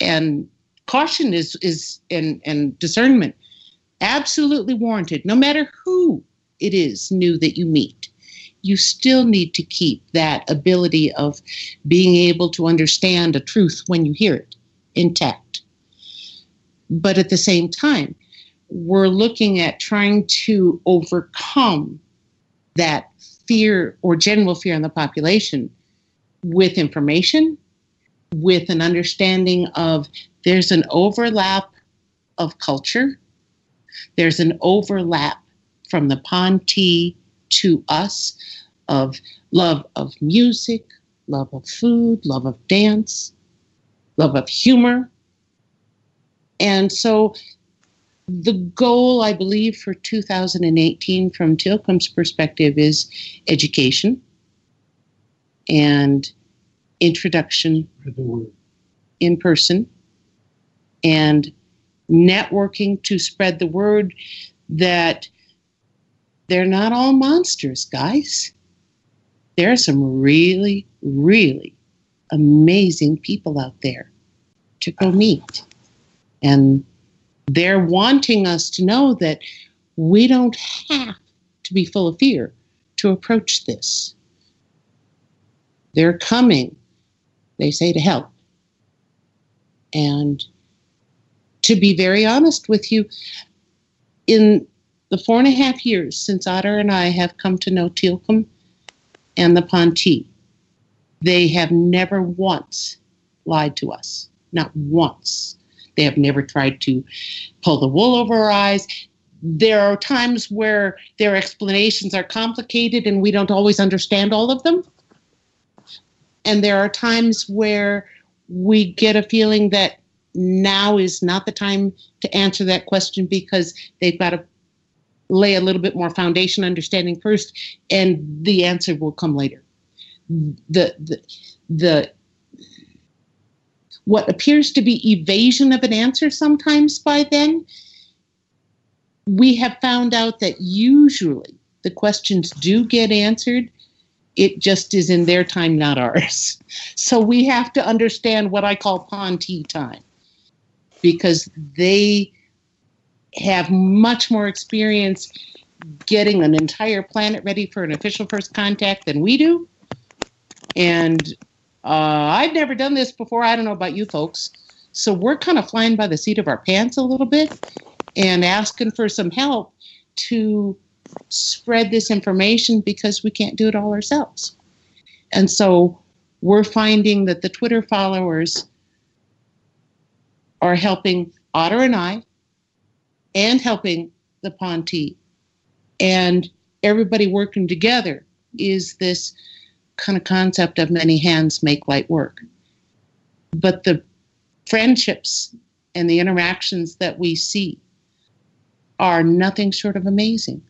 And caution is is and, and discernment absolutely warranted, no matter who it is new that you meet. You still need to keep that ability of being able to understand a truth when you hear it intact. But at the same time, we're looking at trying to overcome that fear or general fear in the population with information, with an understanding of there's an overlap of culture, there's an overlap from the Ponti to us of love of music, love of food, love of dance, love of humor. And so the goal, I believe, for 2018 from Tilcom's perspective is education and introduction in person and networking to spread the word that they're not all monsters, guys. There are some really, really amazing people out there to go meet. And they're wanting us to know that we don't have to be full of fear to approach this. They're coming, they say, to help. And to be very honest with you, in the four and a half years since Otter and I have come to know Tilcom and the Pontee, they have never once lied to us. Not once. They have never tried to pull the wool over our eyes. There are times where their explanations are complicated and we don't always understand all of them. And there are times where we get a feeling that now is not the time to answer that question because they've got to lay a little bit more foundation understanding first and the answer will come later the the, the what appears to be evasion of an answer sometimes by then we have found out that usually the questions do get answered it just is in their time not ours so we have to understand what i call pontee time because they have much more experience getting an entire planet ready for an official first contact than we do. And uh, I've never done this before. I don't know about you folks. So we're kind of flying by the seat of our pants a little bit and asking for some help to spread this information because we can't do it all ourselves. And so we're finding that the Twitter followers are helping Otter and I and helping the Pontee. And everybody working together is this kind of concept of many hands make light work. But the friendships and the interactions that we see are nothing short of amazing.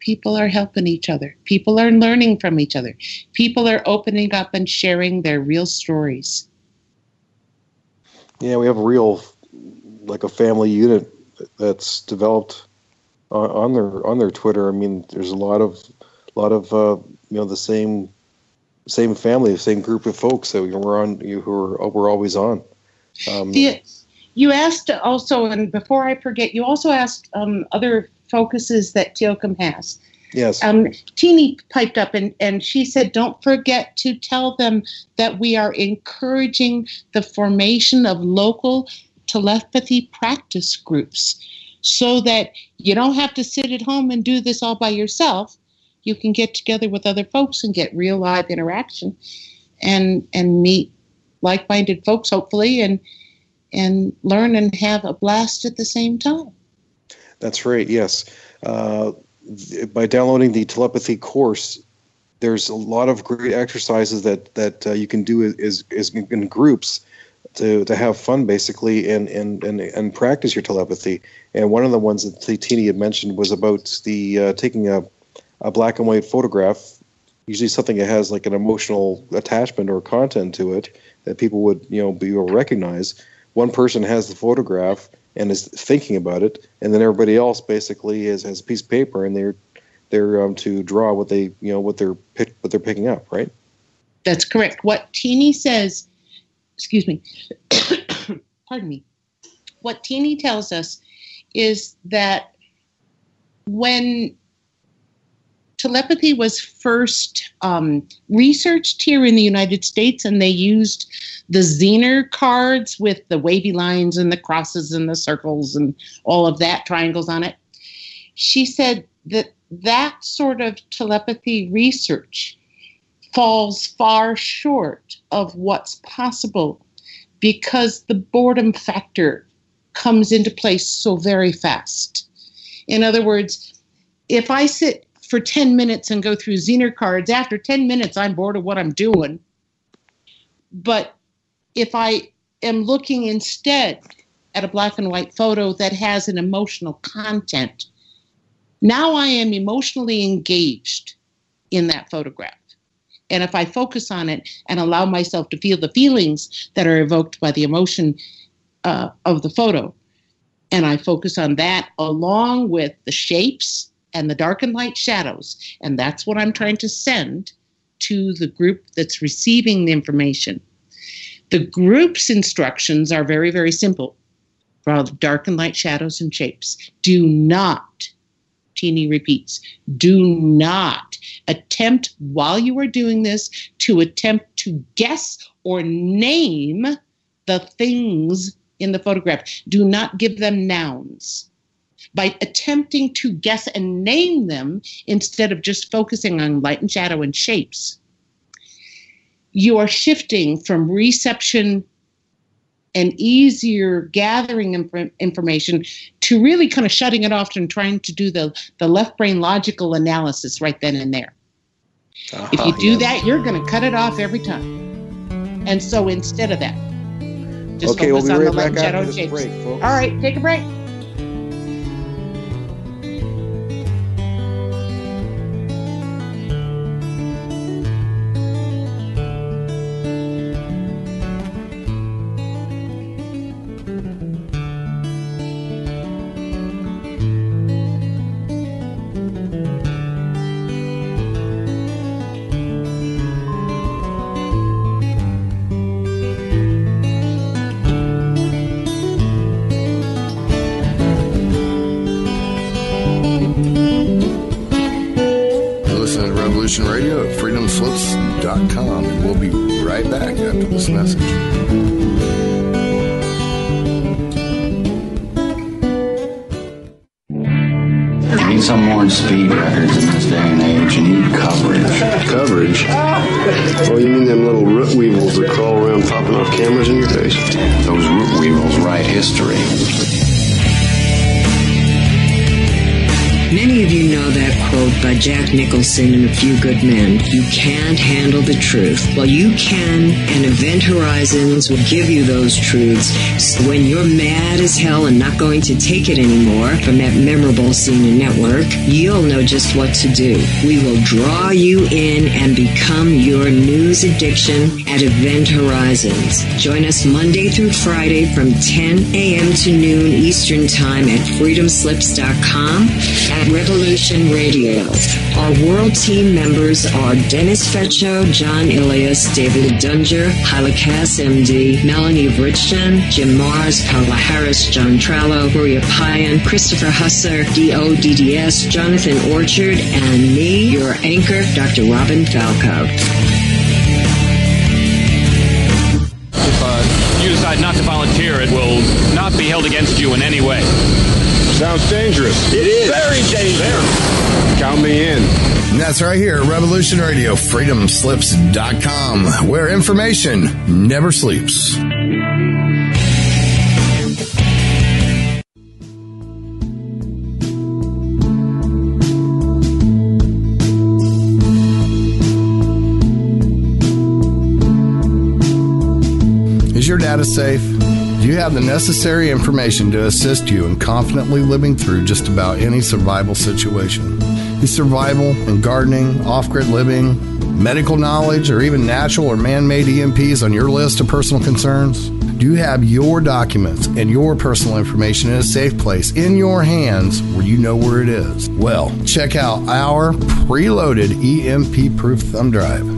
People are helping each other. People are learning from each other. People are opening up and sharing their real stories. Yeah, we have a real, like a family unit that's developed on, on their on their Twitter. I mean, there's a lot of lot of uh, you know the same same family, the same group of folks that we were on you who were we're always on. Um, the, you asked also, and before I forget, you also asked um, other focuses that Tilcom has. Yes. Um, Teeny piped up and, and she said, Don't forget to tell them that we are encouraging the formation of local telepathy practice groups so that you don't have to sit at home and do this all by yourself. You can get together with other folks and get real live interaction and and meet like-minded folks hopefully and and learn and have a blast at the same time. That's right. Yes. Uh, by downloading the telepathy course, there's a lot of great exercises that that uh, you can do is, is in groups to, to have fun basically and, and, and, and practice your telepathy. And one of the ones that Teeny had mentioned was about the uh, taking a, a black and white photograph, usually something that has like an emotional attachment or content to it that people would you know be able to recognize. One person has the photograph and is thinking about it, and then everybody else basically is, has a piece of paper and they're they're um, to draw what they you know what they're pick, what they're picking up, right? That's correct. What Teeny says excuse me, pardon me. What Teeny tells us is that when telepathy was first um, researched here in the United States, and they used the Zener cards with the wavy lines and the crosses and the circles and all of that, triangles on it. She said that that sort of telepathy research falls far short of what's possible because the boredom factor comes into place so very fast. In other words, if I sit for 10 minutes and go through Zener cards. After 10 minutes, I'm bored of what I'm doing. But if I am looking instead at a black and white photo that has an emotional content, now I am emotionally engaged in that photograph. And if I focus on it and allow myself to feel the feelings that are evoked by the emotion uh, of the photo, and I focus on that along with the shapes and the dark and light shadows, and that's what I'm trying to send to the group that's receiving the information. The group's instructions are very, very simple. Draw the dark and light shadows and shapes. Do not, Teeny repeats, do not attempt while you are doing this to attempt to guess or name the things in the photograph. Do not give them nouns. By attempting to guess and name them instead of just focusing on light and shadow and shapes, you are shifting from reception and easier gathering inf- information to really kind of shutting it off and trying to do the, the left brain logical analysis right then and there. Uh-huh, if you do yes. that, you're going to cut it off every time. And so instead of that, just okay, focus we'll on right the light and shadow shapes. Break, All right, take a break. Truth. Well, you can, and Event Horizons will give you those truths. So when you're mad as hell and not going to take it anymore from that memorable CNN network, you'll know just what to do. We will draw you in and become your news addiction at Event Horizons. Join us Monday through Friday from 10 a.m. to noon Eastern Time at freedomslips.com at Revolution Radio. Our world team members are Dennis Fecho, John Ilias, David Dunger, Hyla Cass, MD, Melanie Bridgeton, Jim Marrs, Paula Harris, John Trallo, Maria Payan, Christopher Husser, DODDS, Jonathan Orchard, and me, your anchor, Dr. Robin Falco. Decide not to volunteer, it will not be held against you in any way. Sounds dangerous. It is. Very dangerous. Count me in. And that's right here at Revolution Radio, freedomslips.com, where information never sleeps. Data safe? Do you have the necessary information to assist you in confidently living through just about any survival situation? Is survival and gardening, off grid living, medical knowledge, or even natural or man made EMPs on your list of personal concerns? Do you have your documents and your personal information in a safe place in your hands where you know where it is? Well, check out our preloaded EMP proof thumb drive.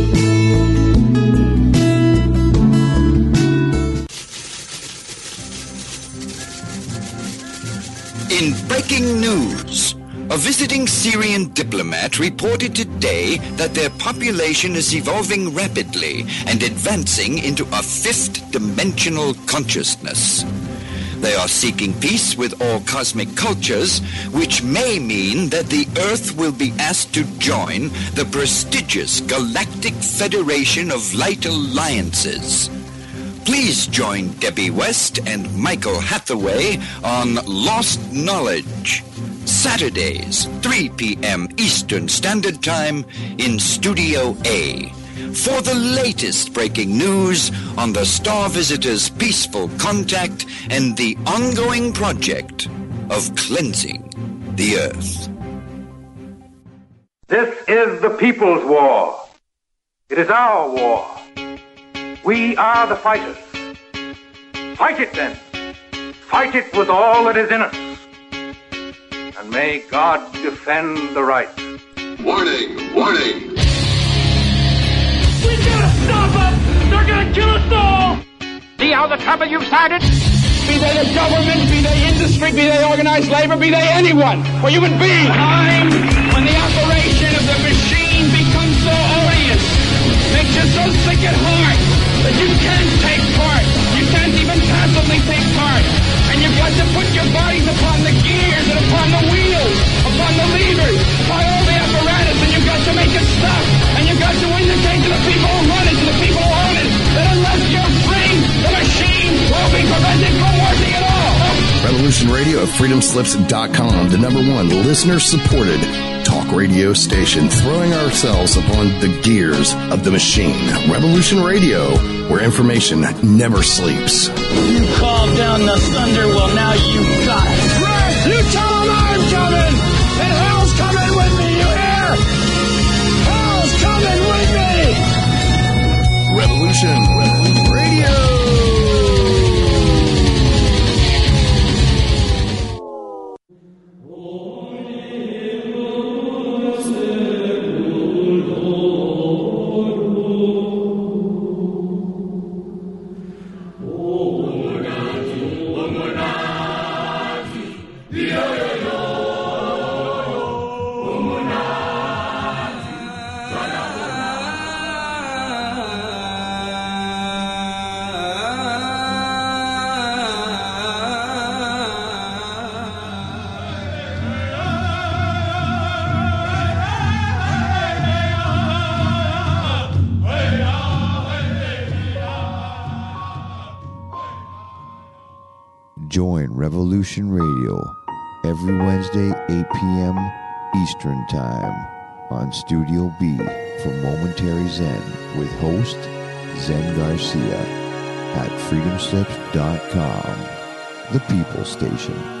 In breaking news, a visiting Sirian diplomat reported today that their population is evolving rapidly and advancing into a fifth dimensional consciousness. They are seeking peace with all cosmic cultures, which may mean that the Earth will be asked to join the prestigious Galactic Federation of Light Alliances. Please join Debbie West and Michael Hathaway on Lost Knowledge. Saturdays, 3 p.m. Eastern Standard Time in Studio A. For the latest breaking news on the Star Visitor's peaceful contact and the ongoing project of cleansing the Earth. This is the people's war. It is our war. We are the fighters. Fight it then. Fight it with all that is in us. And may God defend the right. Warning! Warning! We gotta stop them! They're gonna kill us all! See how the trouble you've started? Be they the government, be they industry, be they organized labor, be they anyone, or human being. Time when the operation of the machine becomes so odious, makes you so sick at heart that you can't take part. You can't even passively take part. And you've got to put your bodies upon the gears and upon the wheels, upon the levers, upon all the apparatus, and you've got to make it stop. And you've got to indicate to the people who run it, to the people who own it, that unless you're free, the machine will be prevented from working at all. Revolution Radio at freedomslips.com, the number one listener supported talk radio station, throwing ourselves upon the gears of the machine. Revolution Radio, where information never sleeps. You called down the thunder, well, now you got it. Right! You tell them I'm coming! And hell's coming with me, you hear? Hell's coming with me! Revolution Radio every Wednesday, 8 p.m. Eastern Time on Studio B for Momentary Zen with host Zen Garcia at freedomslips.com, the People Station.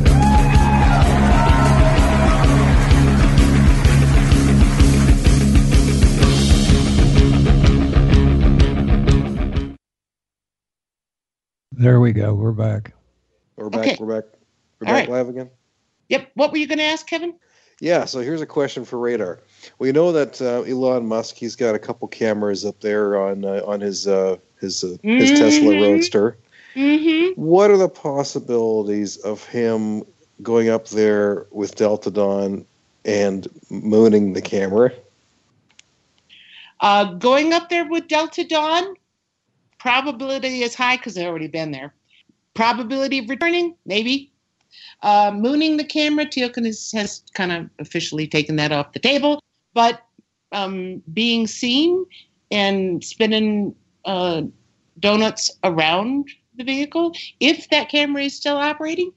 There we go. We're back. We're back. Okay. We're back. We're All back right. live again. Yep. What were you going to ask, Kevin? Yeah. So here's a question for Radar. We know that uh, Elon Musk he's got a couple cameras up there on uh, on his uh, his uh, his Tesla. Roadster. Mm-hmm. What are the possibilities of him going up there with Delta Dawn and mooning the camera? Uh, going up there with Delta Dawn, probability is high because they've already been there. Probability of returning, maybe. Uh, mooning the camera, Teal'c has, has kind of officially taken that off the table. But um, being seen and spinning uh, donuts around the vehicle, if that camera is still operating,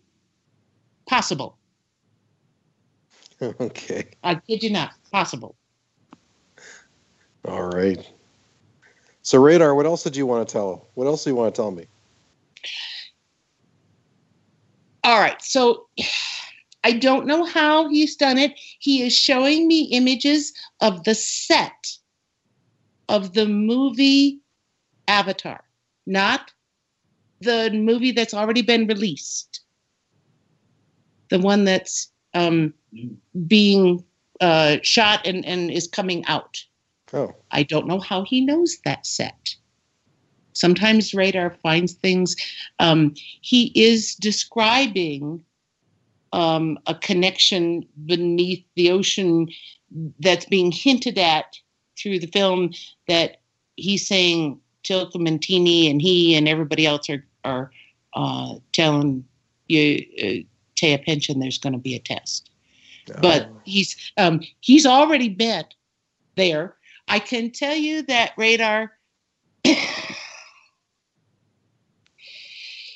possible. Okay. I kid you not, possible. All right. So, Radar, what else did you want to tell? What else do you want to tell me? All right. So I don't know how he's done it. He is showing me images of the set of the movie Avatar, not the movie that's already been released, the one that's um, being uh, shot and, and is coming out. Oh. I don't know how he knows that set. Sometimes radar finds things. Um, he is describing um, a connection beneath the ocean that's being hinted at through the film that he's saying Teal'c Mantini and he and everybody else are, are uh, telling you, uh, pay attention, there's going to be a test. But he's um, he's already been there. I can tell you that radar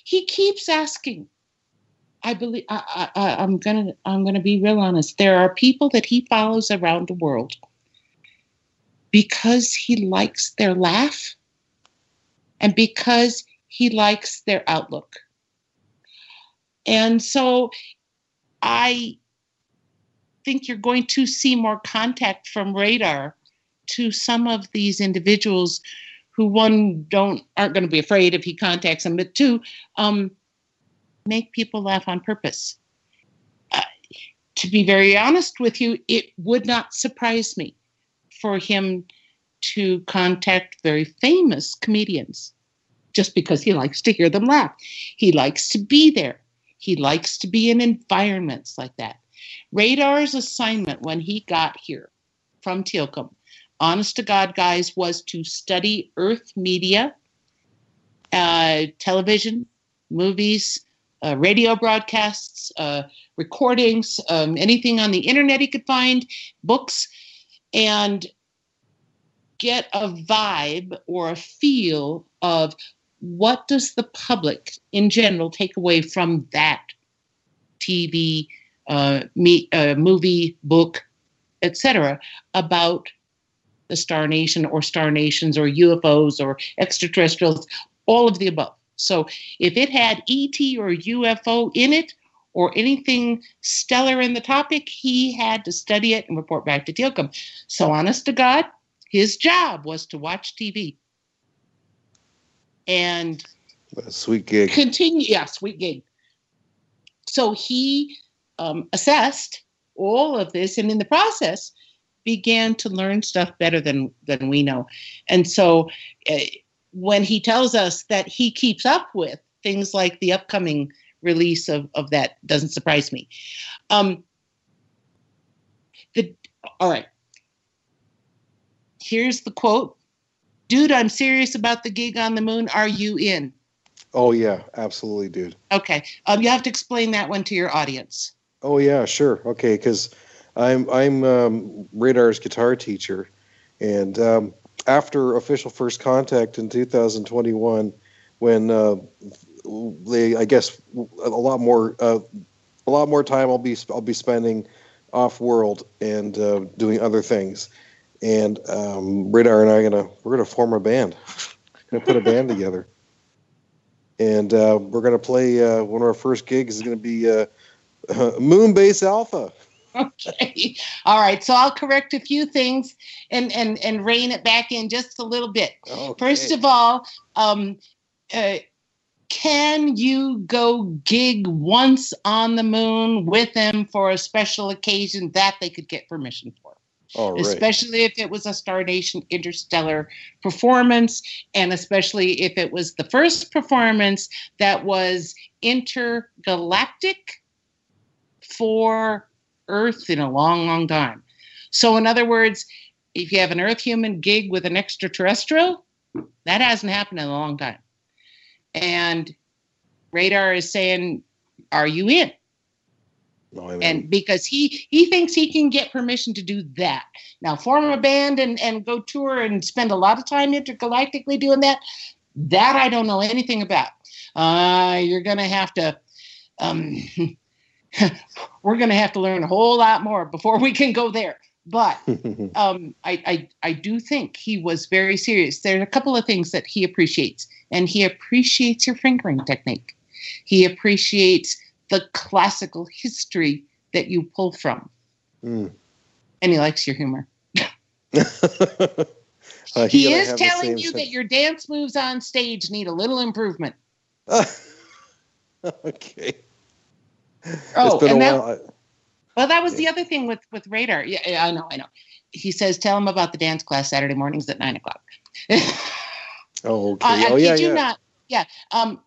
he keeps asking. I believe I, I, i'm gonna i'm gonna be real honest. There are people that he follows around the world. Because he likes their laugh and because he likes their outlook. And so i think you're going to see more contact from radar to some of these individuals who one don't aren't going to be afraid if he contacts them, but two, um, make people laugh on purpose. Uh, to be very honest with you, it would not surprise me for him to contact very famous comedians just because he likes to hear them laugh. He likes to be there. He likes to be in environments like that. Radar's assignment when he got here from Teal'c honest to God, guys, was to study Earth media, uh, television, movies, uh, radio broadcasts, uh, recordings, um, anything on the internet he could find, books, and get a vibe or a feel of what does the public in general take away from that TV, uh, me, uh, movie, book, etc., about the Star Nation or Star Nations or UFOs or extraterrestrials, all of the above. So if it had ET or UFO in it or anything stellar in the topic, he had to study it and report back to Teal'c. So honest to God, his job was to watch TV. And a sweet gig. Continue, yeah, sweet gig. So he um, assessed all of this, and in the process, began to learn stuff better than than we know. And so uh, when he tells us that he keeps up with things like the upcoming release of, of that doesn't surprise me. Um, the all right. Here's the quote. Dude, I'm serious about the gig on the moon. Are you in? Oh yeah, absolutely, dude. Okay. Um, you have to explain that one to your audience. Oh yeah, sure. Okay, because I'm I'm um, Radar's guitar teacher, and um, after official first contact in 2021, when uh, they I guess a lot more uh, a lot more time I'll be I'll be spending off world and uh, doing other things, and um, Radar and I are gonna we're gonna form a band, gonna put a band together, and uh, we're gonna play uh, one of our first gigs is gonna be uh, Moonbase Alpha. Okay. All right. So I'll correct a few things and and and rein it back in just a little bit. Okay. First of all, um, uh, can you go gig once on the moon with them for a special occasion that they could get permission for? Right. Especially if it was a Star Nation interstellar performance, and especially if it was the first performance that was intergalactic for Earth in a long, long time. So, in other words, if you have an Earth human gig with an extraterrestrial, that hasn't happened in a long time. And Radar is saying, Are you in? No, and because he he thinks he can get permission to do that now form a band and and go tour and spend a lot of time intergalactically doing that that i don't know anything about uh you're gonna have to um we're gonna have to learn a whole lot more before we can go there but um, I, I, I do think he was very serious. There are a couple of things that he appreciates, and he appreciates your fingering technique. He appreciates the classical history that you pull from, Mm. and he likes your humor. Uh, he is telling you sen- that your dance moves on stage need a little improvement. okay. Oh, it's been and a that- while. Well, that was the other thing with with Radar. Yeah, yeah, I know, I know. He says, "Tell him about the dance class Saturday mornings at nine o'clock." Oh, okay. Uh, oh, yeah, yeah. not. Yeah. Um,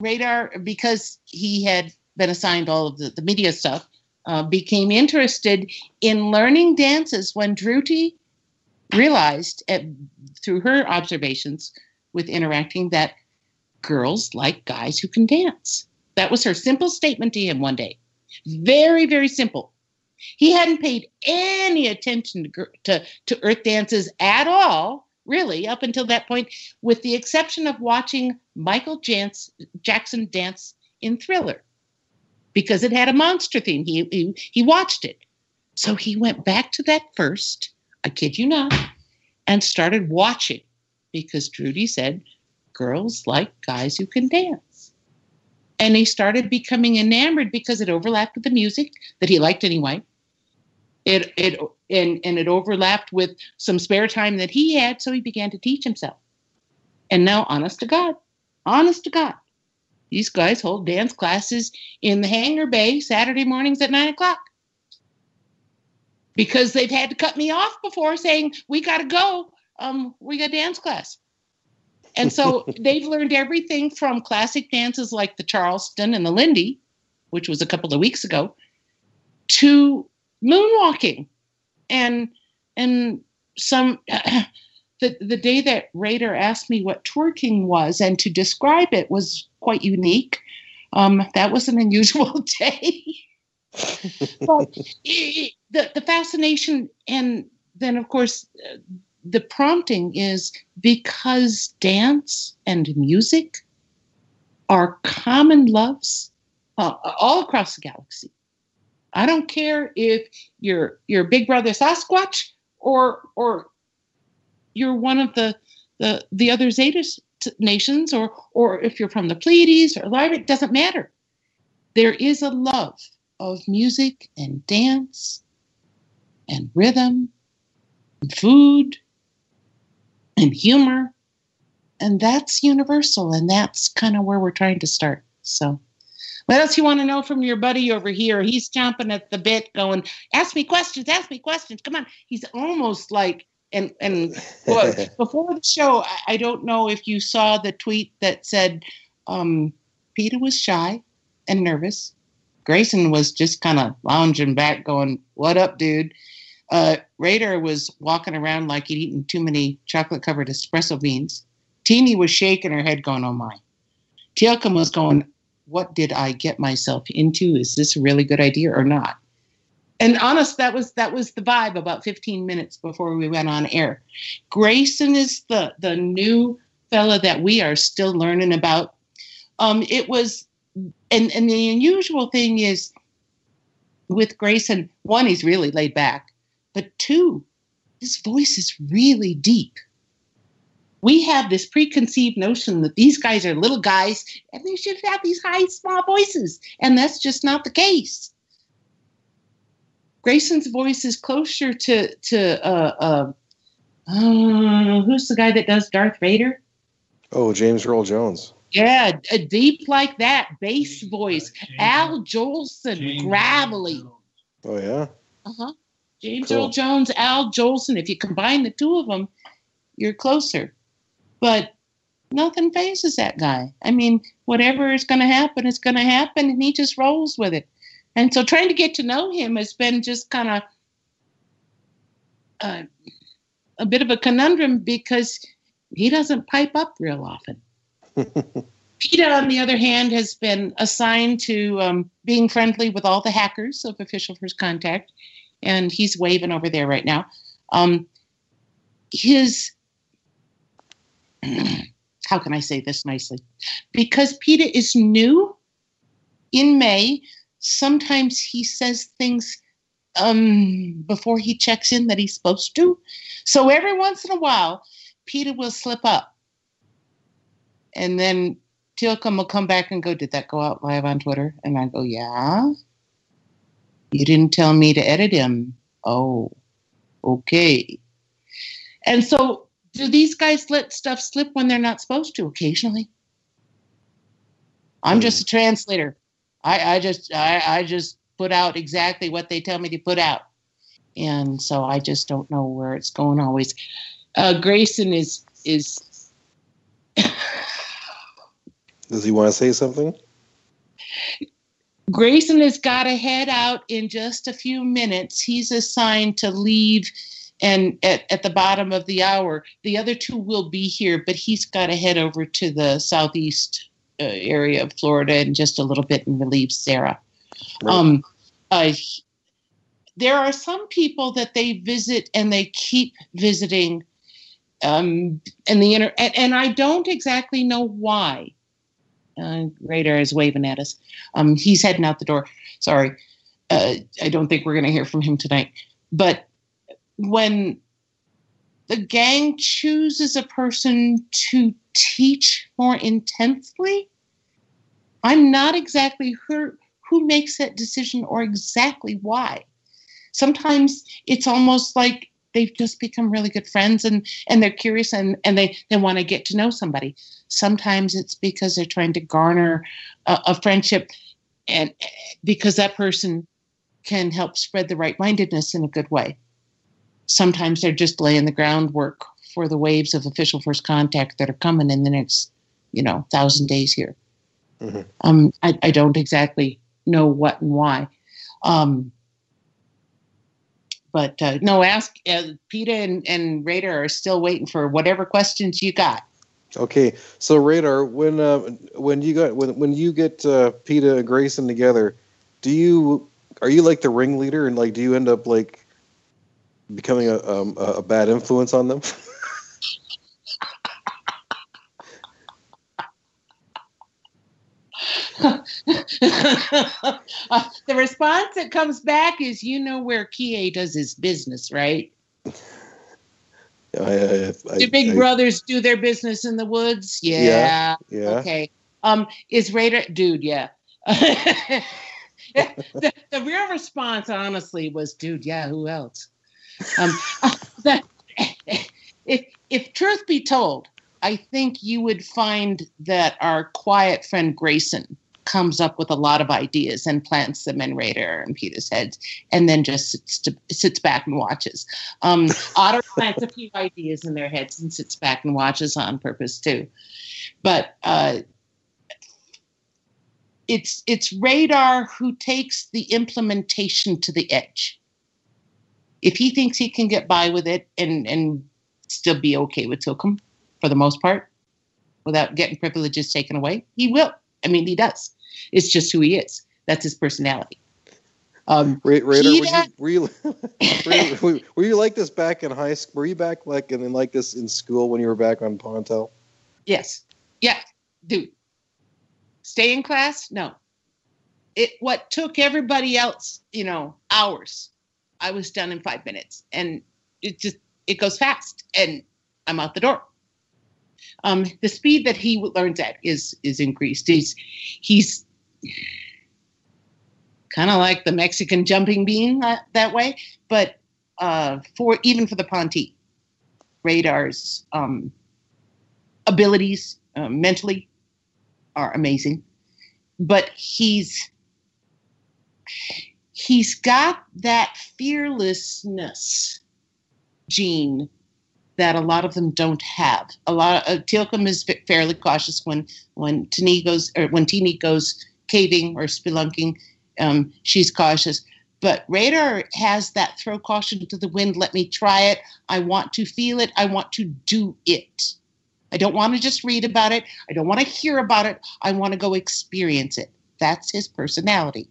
Radar, because he had been assigned all of the, the media stuff, uh, became interested in learning dances when Druti realized at, through her observations with interacting that girls like guys who can dance. That was her simple statement to him one day. Very, very simple. He hadn't paid any attention to, to, to earth dances at all, really, up until that point, with the exception of watching Michael Jans- Jackson dance in Thriller because it had a monster theme. He, he, he watched it. So he went back to that first, I kid you not, and started watching because Trudy said girls like guys who can dance. And he started becoming enamored because it overlapped with the music that he liked anyway. It it and and it overlapped with some spare time that he had, so he began to teach himself. And now, honest to God, honest to God, these guys hold dance classes in the hangar bay Saturday mornings at nine o'clock because they've had to cut me off before saying we got to go. Um, we got dance class. And so they've learned everything from classic dances like the Charleston and the Lindy, which was a couple of weeks ago, to moonwalking. And and some the the day that Radar asked me what twerking was and to describe it was quite unique. Um, that was an unusual day. but i- i- the the fascination and then of course uh, the prompting is because dance and music are common loves uh, all across the galaxy. I don't care if you're you're Big Brother Sasquatch or or you're one of the the the other Zeta nations or or if you're from the Pleiades or Lyra, it doesn't matter. There is a love of music and dance and rhythm and food and humor. And that's universal. And that's kind of where we're trying to start. So, what else you want to know from your buddy over here? He's chomping at the bit, going, "Ask me questions, ask me questions. Come on." He's almost like, and and well, before the show, I, I don't know if you saw the tweet that said um, Peter was shy and nervous. Grayson was just kind of lounging back, going, "What up, dude?" Uh, Radar was walking around like he'd eaten too many chocolate-covered espresso beans. Teeny was shaking her head, going, "Oh my." Teal'cum was going, "What did I get myself into? Is this a really good idea or not?" And honest, that was that was the vibe about 15 minutes before we went on air. Grayson is the the new fella that we are still learning about. Um, it was, and and the unusual thing is with Grayson, one, he's really laid back, but two, his voice is really deep. We have this preconceived notion that these guys are little guys and they should have these high, small voices, and that's just not the case. Grayson's voice is closer to to uh, uh, uh, who's the guy that does Darth Vader? Oh, James Earl Jones. Yeah, a deep like that, bass voice. Al Jolson, gravelly. Oh yeah. Uh huh. James Cool. Earl Jones, Al Jolson. If you combine the two of them, you're closer. But nothing phases that guy. I mean, whatever is going to happen, is going to happen, and he just rolls with it. And so, trying to get to know him has been just kind of uh, a bit of a conundrum because he doesn't pipe up real often. PETA, on the other hand, has been assigned to um, being friendly with all the hackers of Official First Contact, and he's waving over there right now. Um, his, how can I say this nicely? Because PETA is new in May, sometimes he says things um, before he checks in that he's supposed to. So every once in a while, PETA will slip up. And then Tilcom will come back and go, Did that go out live on Twitter? And I go, Yeah. You didn't tell me to edit him. Oh, okay. And so, do these guys let stuff slip when they're not supposed to occasionally? I'm just a translator. I, I just I, I just put out exactly what they tell me to put out. And so I just don't know where it's going always. Uh, Grayson is is Does he want to say something? Grayson has got to head out in just a few minutes. He's assigned to leave and at, at the bottom of the hour. The other two will be here, but he's got to head over to the southeast uh, area of Florida in just a little bit and relieve Sarah. Right. Um, uh, there are some people that they visit and they keep visiting um, and the inter- and, and I don't exactly know why. Uh, Radar is waving at us. Um, he's heading out the door. Sorry, uh, I don't think we're going to hear from him tonight. But when the gang chooses a person to teach more intensely, I'm not exactly sure who makes that decision or exactly why. Sometimes it's almost like they've just become really good friends and and they're curious and and they they want to get to know somebody. Sometimes it's because they're trying to garner a, a friendship and because that person can help spread the right mindedness in a good way. Sometimes they're just laying the groundwork for the waves of official first contact that are coming in the next you know thousand days here. Mm-hmm. um I, I don't exactly know what and why. Um but uh, no, ask uh, PETA and, and Radar are still waiting for whatever questions you got. Okay, so Radar, when uh, when you got when when you get uh, PETA and Grayson together, do you are you like the ringleader and like do you end up like becoming a um, a a bad influence on them? uh, the response that comes back is, you know where Kie does his business, right? I, I, I, do big brothers do their business in the woods? Yeah. Yeah, yeah. Okay. Um, is Radar, dude? Yeah. the, the real response, honestly, was, dude, yeah. Who else? Um, the, if if truth be told, I think you would find that our quiet friend Grayson comes up with a lot of ideas and plants them in Radar and Peter's heads, and then just sits to, sits back and watches. Um, Otter plants a few ideas in their heads and sits back and watches on purpose too. But uh, it's it's Radar who takes the implementation to the edge. If he thinks he can get by with it and and still be okay with Tilcum for the most part, without getting privileges taken away, he will. I mean, he does. It's just who he is. That's his personality. Um, Ra- Radar, were you, were you were you, were you- like this back in high school? Were you back like and then like this in school when you were back on Pontel? Yes. Yeah, dude. Stay in class? No. It what took everybody else, you know, hours. I was done in five minutes. And it just it goes fast and I'm out the door. Um, the speed that he learns at is is increased. He's he's kind of like the Mexican jumping bean that, that way, but uh, for even for the Ponte, radars um, abilities uh, mentally are amazing, but he's he's got that fearlessness gene that a lot of them don't have. A lot of uh, Tilcom is fa- fairly cautious when when Teeny goes or when Teeny goes caving or spelunking. Um, she's cautious, but Radar has that throw caution to the wind. Let me try it. I want to feel it. I want to do it. I don't want to just read about it. I don't want to hear about it. I want to go experience it. That's his personality.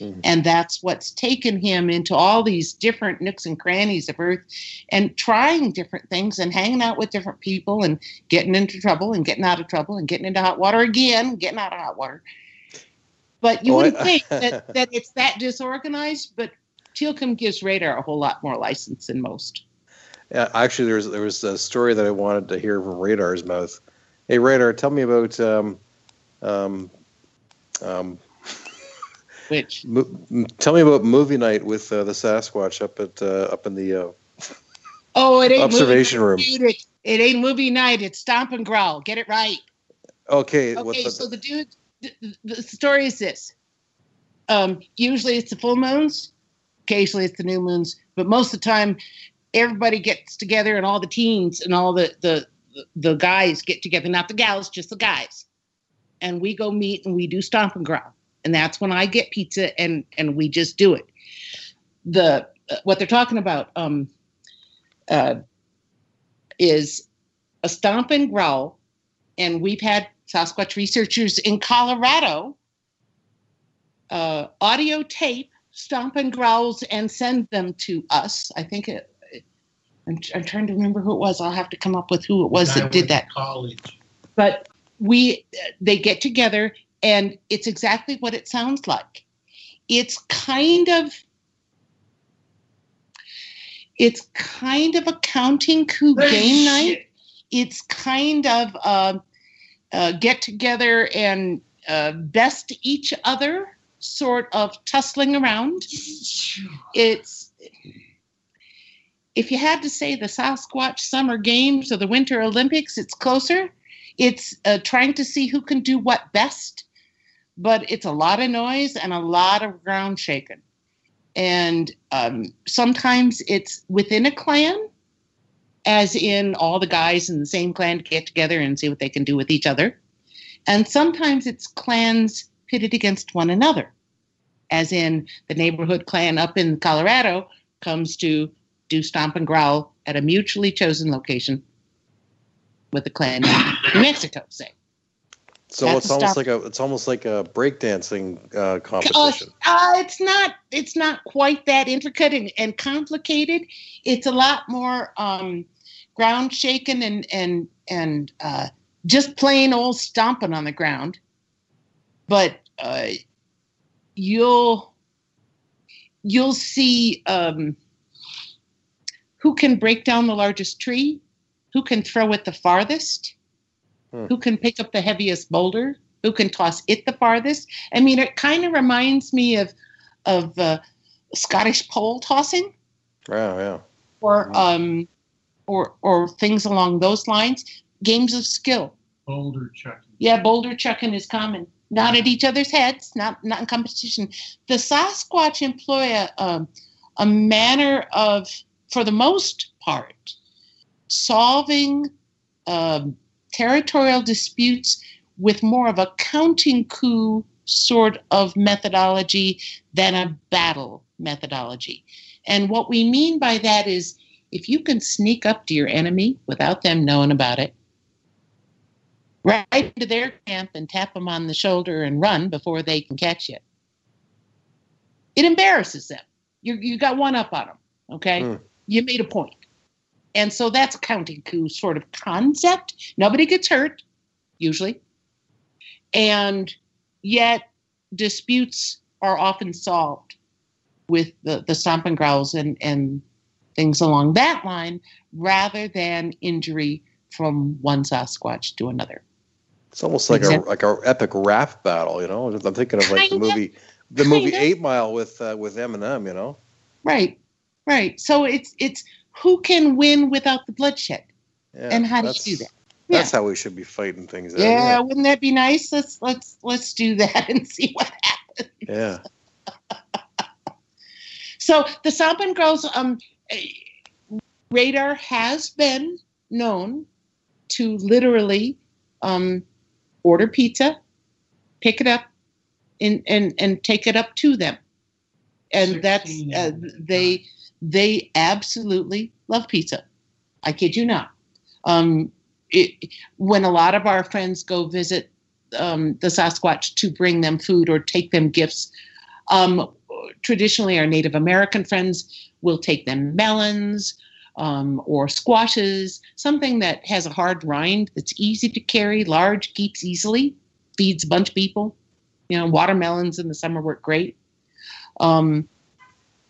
Mm-hmm. And that's what's taken him into all these different nooks and crannies of Earth and trying different things and hanging out with different people and getting into trouble and getting out of trouble and getting into hot water again, getting out of hot water. But you wouldn't think that, that it's that disorganized, but Teal'c gives Radar a whole lot more license than most. Yeah, actually, there was there was a story that I wanted to hear from Radar's mouth. Hey, Radar, tell me about um, um, um, which? Mo- tell me about movie night with uh, the Sasquatch up at uh, up in the uh, oh, it ain't observation room. Dude, it, it, ain't movie night. It's stomp and growl. Get it right. Okay. Okay. The, so the dude, the, the story is this. Um, usually it's the full moons. Occasionally it's the new moons, but most of the time, everybody gets together and all the teens and all the the the guys get together. Not the gals, just the guys. And we go meet and we do stomp and growl and that's when I get pizza and and we just do it. The uh, what they're talking about um, uh, is a stomp and growl, and we've had Sasquatch researchers in Colorado uh, audio tape stomp and growls and send them to us. I think it. I'm, I'm trying to remember who it was. I'll have to come up with who it was that did that. College. But we they get together and it's exactly what it sounds like. It's kind of it's kind of a counting coup game night. It's kind of a, uh, get together and uh, best each other, sort of tussling around. It's if you had to say the Sasquatch Summer Games or the Winter Olympics, it's closer. It's uh, trying to see who can do what best but it's a lot of noise and a lot of ground shaking. And um, sometimes it's within a clan, as in all the guys in the same clan get together and see what they can do with each other. And sometimes it's clans pitted against one another, as in the neighborhood clan up in Colorado comes to do stomp and growl at a mutually chosen location with the clan in New Mexico, say. So That's it's almost like a it's almost like a breakdancing uh, competition. Uh, uh, it's not it's not quite that intricate and, and complicated. It's a lot more um, ground shaking and and and uh, just plain old stomping on the ground. But uh, you'll you'll see um, who can break down the largest tree, who can throw it the farthest Hmm. Who can pick up the heaviest boulder? Who can toss it the farthest? I mean, it kind of reminds me of of uh, Scottish pole tossing. Yeah, yeah. Or hmm. um, or or things along those lines. Games of skill. Boulder chucking. Yeah, boulder chucking is common. Not at each other's heads. Not not in competition. The Sasquatch employ a um, a manner of, for the most part, solving um, territorial disputes with more of a counting coup sort of methodology than a battle methodology. And what we mean by that is if you can sneak up to your enemy without them knowing about it, right into their camp and tap them on the shoulder and run before they can catch you, it embarrasses them. You, you got one up on them, okay? Mm. You made a point. And so that's a counting coup sort of concept. Nobody gets hurt, usually. And yet disputes are often solved with the, the stomp and growls and, and things along that line rather than injury from one Sasquatch to another. It's almost like exactly. a like a epic rap battle, you know. I'm thinking of like kind the movie, the movie of. Eight Mile with uh, with Eminem, you know. Right, right. So it's it's who can win without the bloodshed? Yeah, and how do you do that? That's yeah. how we should be fighting things. Out, yeah, yeah, wouldn't that be nice? Let's let's let's do that and see what happens. Yeah. so the Stomp and Growls um, radar has been known to literally um, order pizza, pick it up, and and and take it up to them, and that's uh, they they absolutely love pizza. I kid you not. Um, it, when a lot of our friends go visit um, the Sasquatch to bring them food or take them gifts, um, traditionally our Native American friends will take them melons um, or squashes, something that has a hard rind that's easy to carry, large, keeps easily, feeds a bunch of people. You know, watermelons in the summer work great. Um,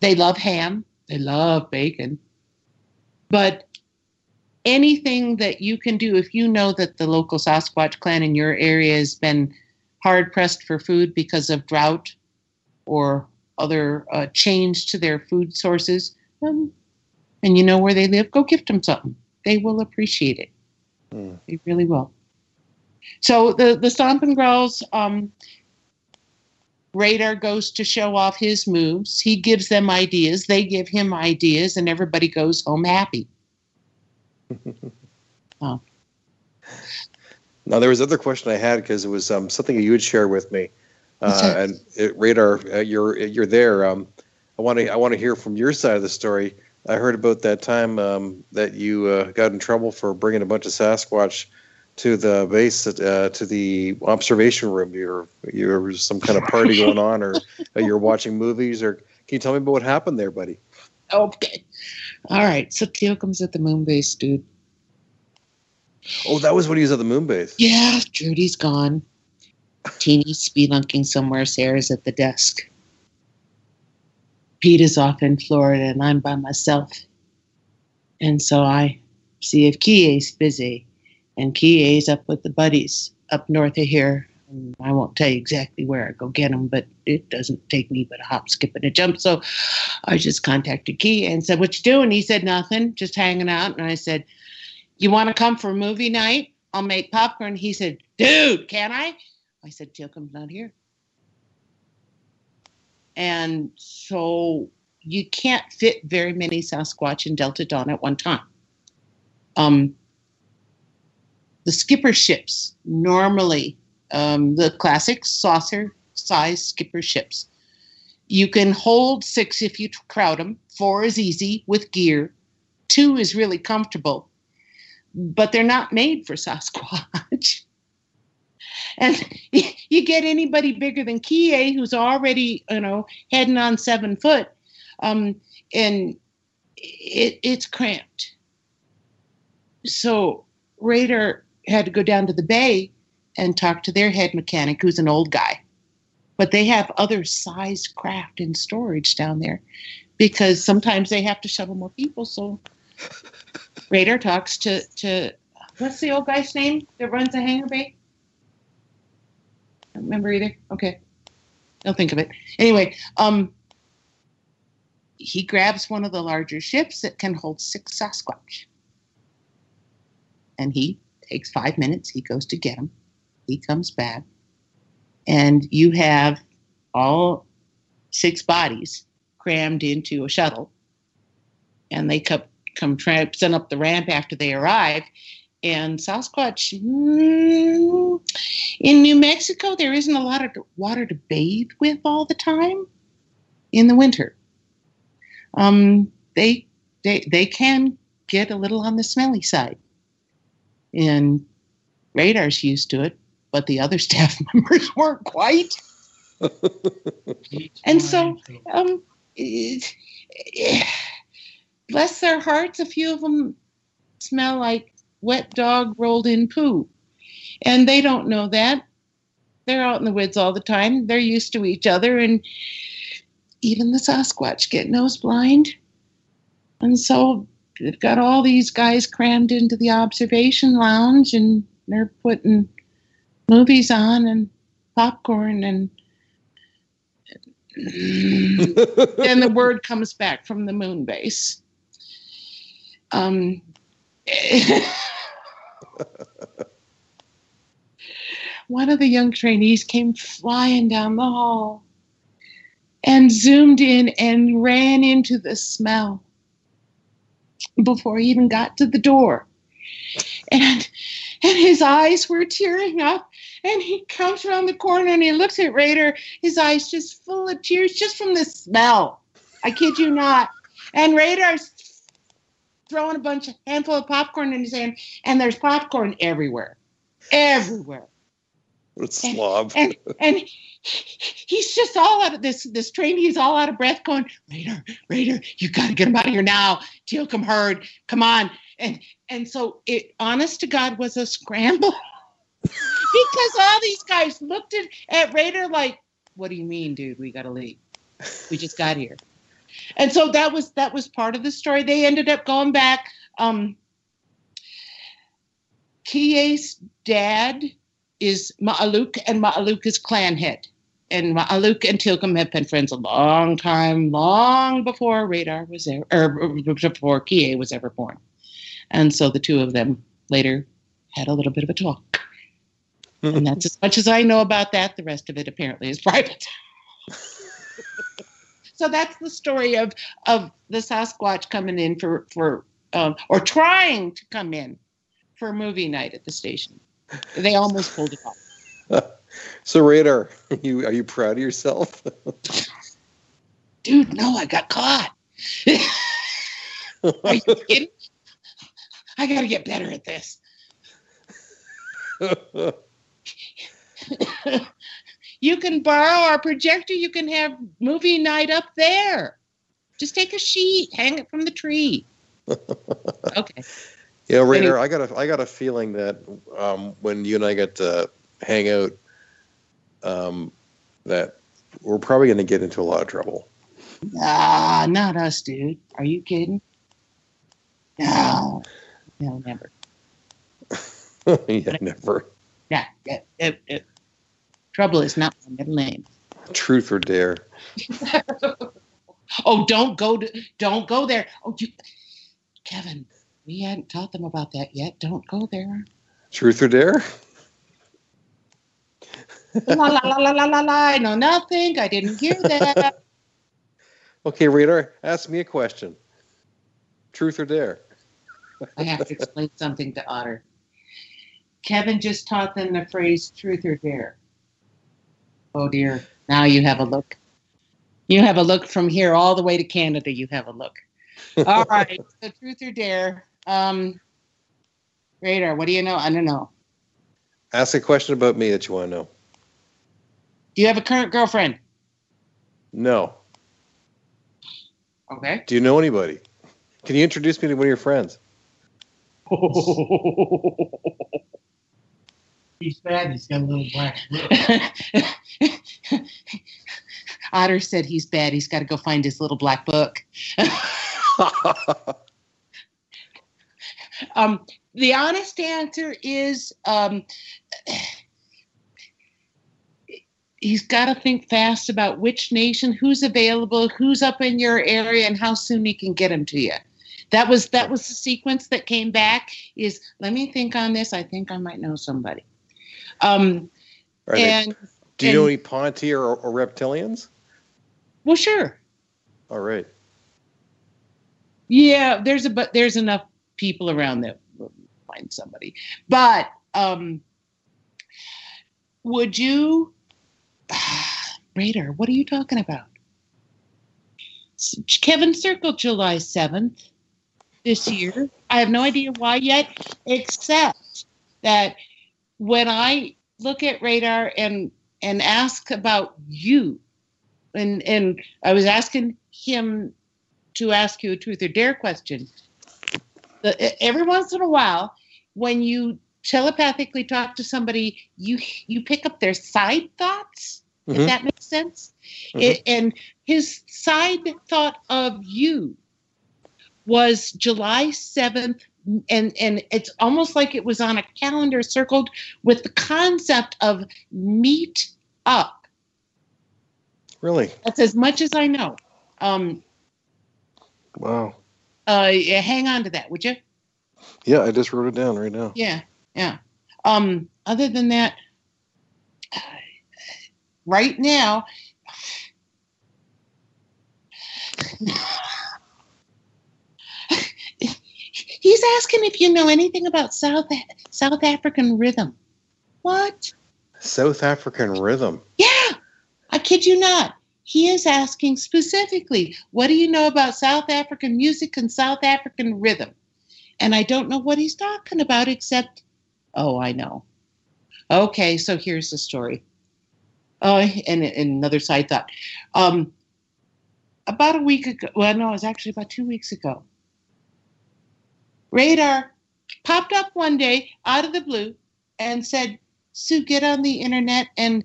they love ham. They love bacon. But anything that you can do, if you know that the local Sasquatch clan in your area has been hard pressed for food because of drought or other uh, change to their food sources, um, and you know where they live, go gift them something. They will appreciate it. Mm. They really will. So the the stomp and growls, um, Radar goes to show off his moves. He gives them ideas. They give him ideas, and everybody goes home happy. oh. Now there was another question I had because it was um, something you had shared with me, uh, and it, Radar, uh, you're you're there. Um, I want to I want to hear from your side of the story. I heard about that time um, that you uh, got in trouble for bringing a bunch of Sasquatch to the base uh, to the observation room. You're you're some kind of party going on, or you're watching movies, or can you tell me about what happened there, buddy? Okay. All right. So Teal comes at the moon base, dude. Oh, that was when he was at the moon base. Yeah, Judy's gone. Teeny's spelunking somewhere. Sarah's at the desk. Pete is off in Florida, and I'm by myself. And so I see if Kie's busy, and Kie's up with the buddies up north of here. And I won't tell you exactly where I go get them, but it doesn't take me but a hop, skip, and a jump. So I just contacted Kie and said, "What you doing?" He said, "Nothing, just hanging out." And I said, "You want to come for movie night? I'll make popcorn." He said, "Dude, can I?" I said, "Tilcom's not here." And so you can't fit very many Sasquatch in Delta Dawn at one time. Um, the skipper ships normally, um, the classic saucer size skipper ships, you can hold six if you crowd them. Four is easy with gear. Two is really comfortable, but they're not made for Sasquatch. and you get anybody bigger than Kie, who's already, you know, heading on seven foot, um, and it, it's cramped. So Radar had to go down to the bay and talk to their head mechanic, who's an old guy. But they have other sized craft in storage down there because sometimes they have to shuttle more people. So Radar talks to, to what's the old guy's name that runs the hangar bay? I don't remember either. Okay. I'll think of it. Anyway, um, he grabs one of the larger ships that can hold six Sasquatch. And he takes five minutes. He goes to get him. He comes back. And you have all six bodies crammed into a shuttle. And they come, come traipsing up the ramp after they arrive. And Sasquatch, in New Mexico, there isn't a lot of water to bathe with all the time in the winter. Um, they, they, they can get a little on the smelly side. And radar's used to it, but the other staff members weren't quite. and so, um, it, it, bless their hearts, a few of them smell like wet dog rolled in poo. And they don't know that. They're out in the woods all the time. They're used to each other. And even the Sasquatch get nose blind. And so they've got all these guys crammed into the observation lounge and they're putting movies on and popcorn and then the word comes back from the moon base. Um, one of the young trainees came flying down the hall and zoomed in and ran into the smell before he even got to the door. And and his eyes were tearing up. And he comes around the corner and he looks at Radar, his eyes just full of tears just from the smell. I kid you not. And Radar's throwing a bunch of handful of popcorn in his hand, and there's popcorn everywhere, everywhere. What a slob. And and he's just all out of this. This trainee is all out of breath, going, Radar, Radar, you got to get him out of here now. Teal'cum heard. Come on. And and so it, honest to God, was a scramble because all these guys looked at, at Radar like, "What do you mean, dude? We got to leave. We just got here." And so that was that was part of the story. They ended up going back. Um, Kie's dad is Ma'aluk, and Ma'aluk is clan head. And Ma'aluk and Teal'cum have been friends a long time, long before Radar was there, or before Kie was ever born. And so the two of them later had a little bit of a talk. and that's as much as I know about that. The rest of it apparently is private. so that's the story of of the Sasquatch coming in for for um, or trying to come in for movie night at the station. They almost pulled it off. So Radar, are you are you proud of yourself? Dude, no, I got caught. Are you kidding? I got to get better at this. you can borrow our projector. You can have movie night up there. Just take a sheet, hang it from the tree. Okay. You know, Anyway. I got a I got a feeling that um, when you and I get to hang out, um, that we're probably going to get into a lot of trouble. Ah, not us, dude. Are you kidding? No, no, never. yeah, never. Yeah, yeah, yeah, yeah. Trouble is not my middle name. Truth or dare. Oh, don't go to, don't go there. Oh, you, Kevin, we hadn't taught them about that yet. Don't go there. Truth or dare? la la la la la la la. I know nothing. I didn't hear that. Okay, reader, ask me a question. Truth or dare? I have to explain something to Otter. Kevin just taught them the phrase truth or dare. Oh dear. Now you have a look. You have a look from here all the way to Canada. You have a look. All right. So truth or dare. Um, Radar, what do you know? I don't know. Ask a question about me that you want to know. Do you have a current girlfriend? No. Okay. Do you know anybody? Can you introduce me to one of your friends? He's bad. He's got a little black book. Otter said he's bad. He's got to go find his little black book. um, the honest answer is um, he's got to think fast about which nation, who's available, who's up in your area, and how soon he can get them to you. That was that was the sequence that came back. Is let me think on this. I think I might know somebody. Um, they- and Do you know any Ponty or, or reptilians? well, sure. All right. Yeah, there's a but there's enough people around that will find somebody. But um would you Radar, what are you talking about? Kevin Circle, July 7th this year. I have no idea why yet, except that when I look at radar and and ask about you, and and I was asking him to ask you a truth or dare question. The, every once in a while, when you telepathically talk to somebody, you you pick up their side thoughts. If Mhm. that makes sense. Mhm. It, and his side thought of you was July seventh, and and it's almost like it was on a calendar circled with the concept of meet up. Really? That's as much as I know. Um, Wow. Uh, hang on to that, would you? Yeah, I just wrote it down right now. Yeah, yeah. Um, other than that, right now, he's asking if you know anything about South South African rhythm. What? South African rhythm. Yeah, I kid you not. He is asking specifically, what do you know about South African music and South African rhythm? and I don't know what he's talking about except, oh, I know. Okay, so here's the story. Oh, and, and another side thought. Um, about a week ago, well, no, it was actually about two weeks ago. Radar popped up one day out of the blue and said, Su, get on the internet and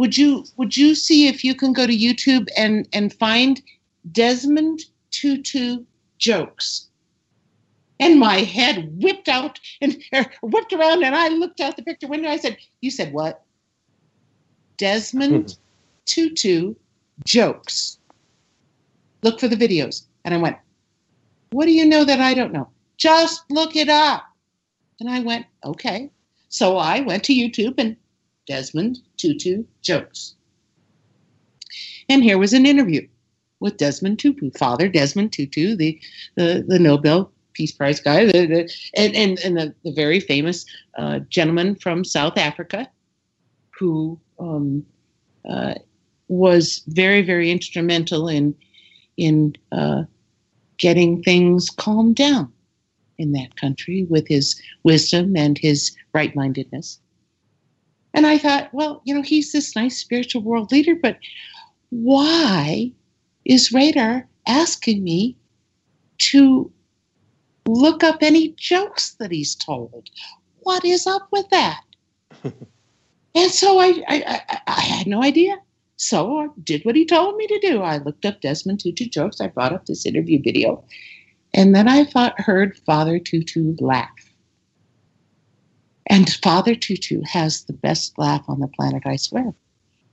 would you would you see if you can go to YouTube and and find Desmond Tutu jokes? And my head whipped out and er, whipped around, and I looked out the picture window. I said, "You said what?" Desmond Tutu jokes. Look for the videos, and I went, "What do you know that I don't know?" Just look it up. And I went, "Okay." So I went to YouTube and Desmond Tutu jokes. And here was an interview with Desmond Tutu, Father Desmond Tutu, the, the, the Nobel Peace Prize guy, the, the, and, and, and the, the very famous uh, gentleman from South Africa who um, uh, was very, very instrumental in, in uh, getting things calmed down in that country with his wisdom and his right mindedness. And I thought, well, you know, he's this nice spiritual world leader, but why is Radar asking me to look up any jokes that he's told? What is up with that? and so I, I, I, I, had no idea. So I did what he told me to do. I looked up Desmond Tutu jokes. I brought up this interview video. And then I thought, heard Father Tutu laugh. And Father Tutu has the best laugh on the planet, I swear.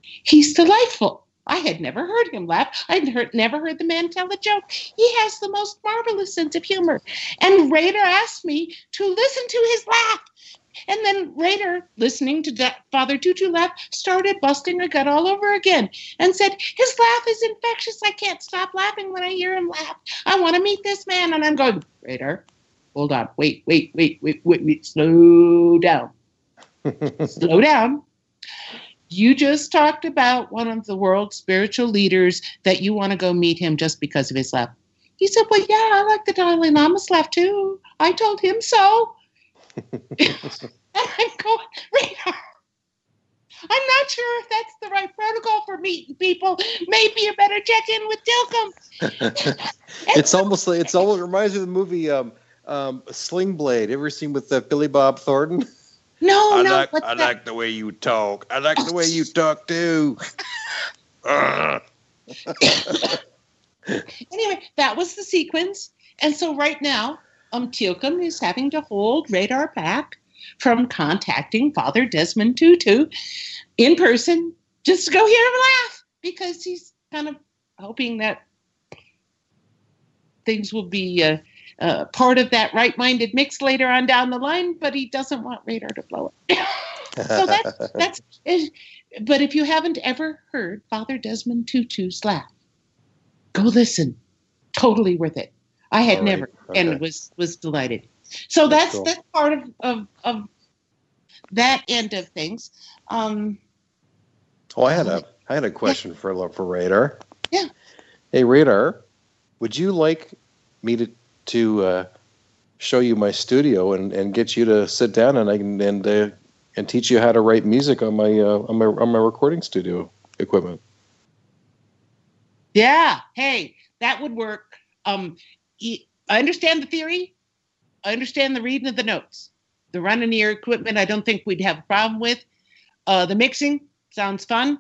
He's delightful. I had never heard him laugh. I'd heard, never heard the man tell a joke. He has the most marvelous sense of humor. And Radar asked me to listen to his laugh. And then Radar, listening to Father Tutu laugh, started busting a gut all over again and said, His laugh is infectious. I can't stop laughing when I hear him laugh. I want to meet this man. And I'm going, Radar, hold on. Wait, wait, wait, wait, wait, wait. Slow down. Slow down. You just talked about one of the world's spiritual leaders that you want to go meet him just because of his laugh. He said, Well, yeah, I like the Dalai Lama's laugh too. I told him so. I'm going, Radar. I'm not sure if that's the right protocol for meeting people. Maybe you better check in with Dilkum. it's almost like it's almost reminds me of the movie um, um, Sling Blade. Ever seen with uh, Billy Bob Thornton? No, I no. like I that? like the way you talk. I like the way you talk too. Anyway, that was the sequence. And so right now, um, Tilcom is having to hold Radar back from contacting Father Desmond Tutu in person just to go hear him laugh because he's kind of hoping that things will be uh, uh, part of that right-minded mix later on down the line, but he doesn't want Radar to blow it. so that's that's. It. But if you haven't ever heard Father Desmond Tutu's laugh, go listen. Totally worth it. I had right. never, Okay. and was was delighted. So That's that's cool. that's part of, of of that end of things. Um, Oh, I had a I had a question for for Radar. Yeah. Hey, Radar, would you like me to to uh, show you my studio and, and get you to sit down and I can and uh, and teach you how to write music on my uh, on my on my recording studio equipment? yeah. Hey, that would work. Um, I understand the theory. I understand the reading of the notes. The run running your equipment, I don't think we'd have a problem with. Uh, the mixing sounds fun.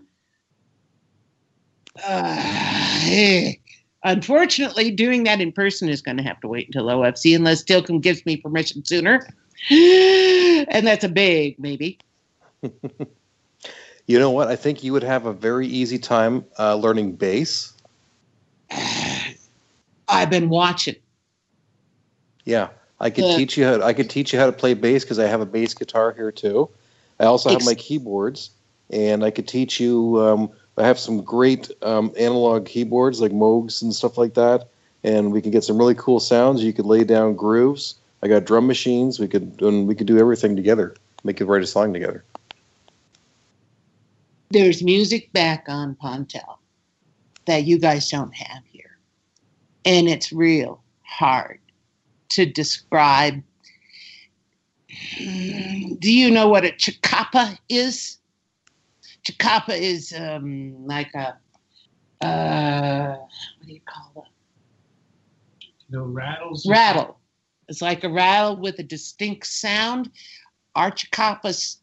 Uh, eh. Unfortunately, doing that in person is going to have to wait until OFC unless Tilcom gives me permission sooner. and that's a big maybe. You know what? I think you would have a very easy time uh, learning bass. I've been watching. Yeah, I could Yeah. teach you. How, I could teach you how to play bass because I have a bass guitar here too. I also have Ex- my keyboards, and I could teach you. Um, I have some great um, analog keyboards like Moogs and stuff like that, and we can get some really cool sounds. You could lay down grooves. I got drum machines. We could and we could do everything together. Make could write a song together. There's music back on Pontel that you guys don't have here. And it's real hard to describe. Do you know what a chicapa is? Chicapa is um, like a uh, what do you call it? No rattles. rattle. It's like a rattle with a distinct sound. Our chicapas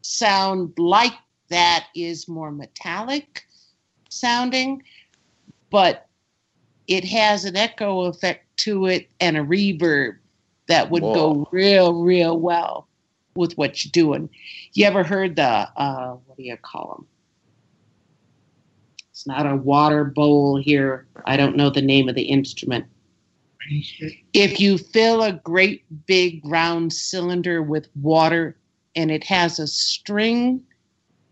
sound like that is more metallic sounding, but it has an echo effect to it and a reverb that would go real, real well with what you're doing. You ever heard the uh, what do you call them? It's not a water bowl here. I don't know the name of the instrument. If you fill a great big round cylinder with water and it has a string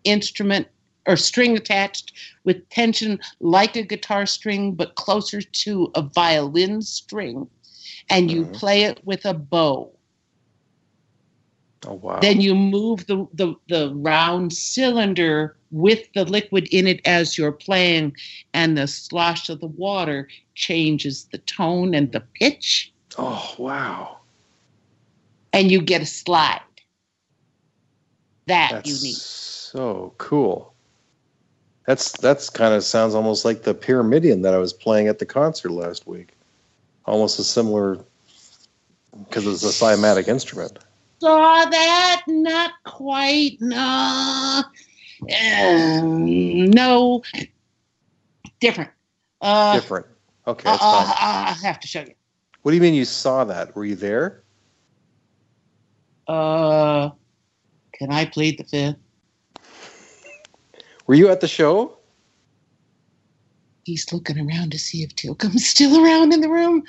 instrument or string attached with tension like a guitar string but closer to a violin string and you play it with a bow Oh wow. then you move the, the the round cylinder with the liquid in it as you're playing and the slosh of the water changes the tone and the pitch oh wow. and you get a slide that That's need so cool. That's that's kind of sounds almost like the pyramidion that I was playing at the concert last week. Almost a similar because it's a cymatic instrument. Saw that not quite no Um, no different uh, Different. Okay, uh, uh, i have to show you What do you mean you saw that? Were you there? uh can i plead the fifth Were you at the show? he's looking around to see if Tilcom's still around in the room.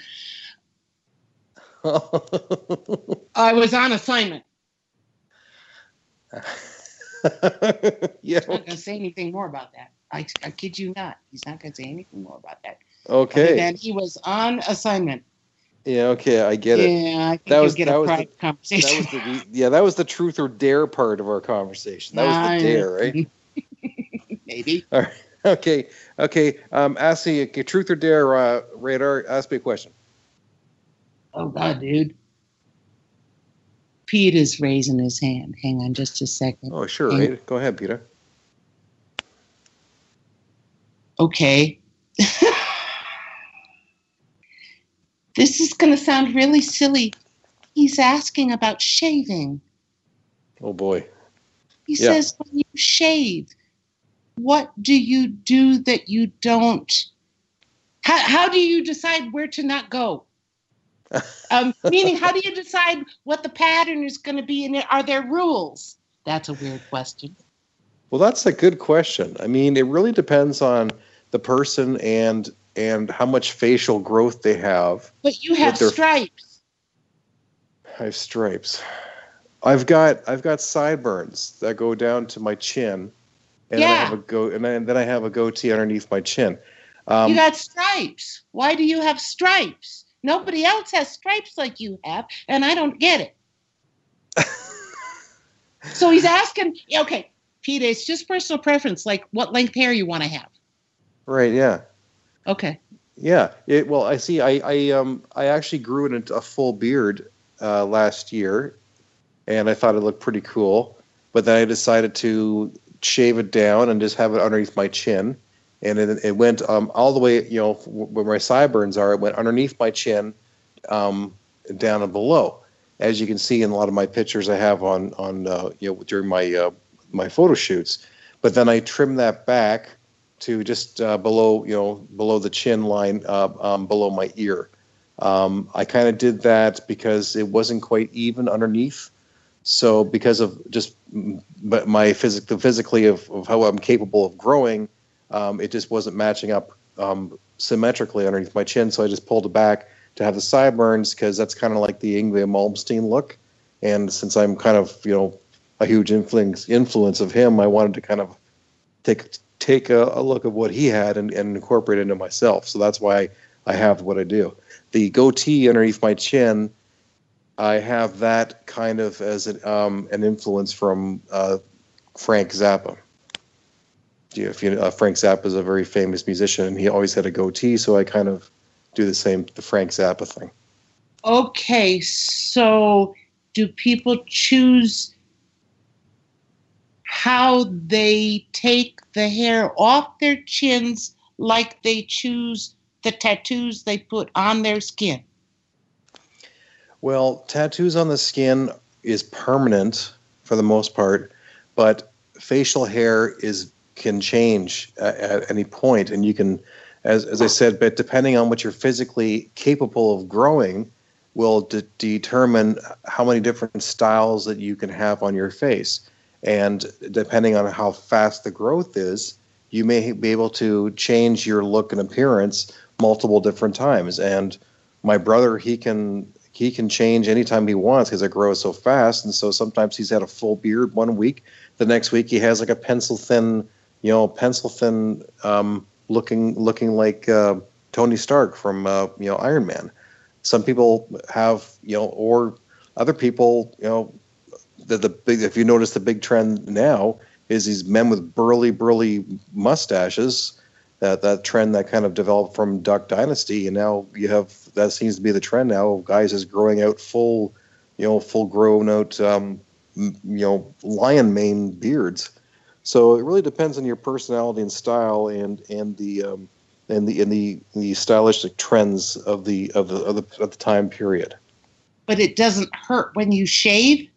I was on assignment. yeah. I'm not going to say anything more about that. I, I kid you not. He's not going to say anything more about that. Okay. And he was on assignment. Yeah. Okay. I get it. Yeah, I think that was get that a was the, conversation. That was the yeah. That was the truth or dare part of our conversation. That was the dare, right? Maybe. All right. Okay. Okay. Um, ask me a truth or dare uh, radar. Ask me a question. Oh, God, dude. Pete is raising his hand. Hang on just a second. Oh, sure. Right. Go ahead, Peter. Okay. this is going to sound really silly. He's asking about shaving. Oh boy. He Yeah. says, when you shave, what do you do that you don't? How, how do you decide where to not go? Um, meaning, how do you decide what the pattern is going to be? And are there rules? That's a weird question. Well, that's a good question. I mean, it really depends on the person and and how much facial growth they have. But you have they're- stripes. I have stripes. I've got I've got sideburns that go down to my chin, and then I have a go and then, then I have a goatee underneath my chin. Um, you got stripes. Why do you have stripes? Nobody else has stripes like you have, and I don't get it. so he's asking, okay, Pete, it's just personal preference, like what length hair you want to have. right? Yeah. Okay. Yeah. It, well, I see. I, I um I actually grew into a full beard uh, last year, and I thought it looked pretty cool. But then I decided to shave it down and just have it underneath my chin, and it, it went um all the way. You know where my sideburns are. It went underneath my chin, um down and below. As you can see in a lot of my pictures I have on on uh, you know during my uh, my photo shoots. But then I trimmed that back to just uh, below, you know, below the chin line, uh, um, below my ear. Um, I kind of did that because it wasn't quite even underneath. So because of just my physic, physically of, of how I'm capable of growing, um, it just wasn't matching up um, symmetrically underneath my chin. So I just pulled it back to have the sideburns because that's kind of like the Yngwie Malmsteen look. And since I'm kind of you know a huge influence influence of him, I wanted to kind of take take a, a look at what he had and, and incorporate it into myself. So that's why I have what I do. The goatee underneath my chin, I have that kind of as an, um, an influence from uh, Frank Zappa. If you know, uh, Frank Zappa is a very famous musician, and he always had a goatee. So I kind of do the same, the Frank Zappa thing. Okay, so do people choose how they take the hair off their chins like they choose the tattoos they put on their skin? Well, tattoos on the skin is permanent for the most part, but facial hair is can change at, at any point, and you can, as as I said, but depending on what you're physically capable of growing, will de- determine how many different styles that you can have on your face, and depending on how fast the growth is, you may be able to change your look and appearance multiple different times. And my brother, he can he can change anytime he wants because it grows so fast. And so sometimes he's had a full beard one week, the next week he has like a pencil thin, you know, pencil thin um, looking looking like uh, Tony Stark from uh, you know Iron Man. Some people have you know, or other people, you know, the the big. If you notice, the big trend now is these men with burly burly mustaches. That that trend that kind of developed from Duck Dynasty, and now you have that seems to be the trend now guys is growing out full, you know, full grown out, um, you know, lion mane beards. So it really depends on your personality and style, and and the um, and the and the the stylistic trends of the of the of the, of the time period. But it doesn't hurt when you shave?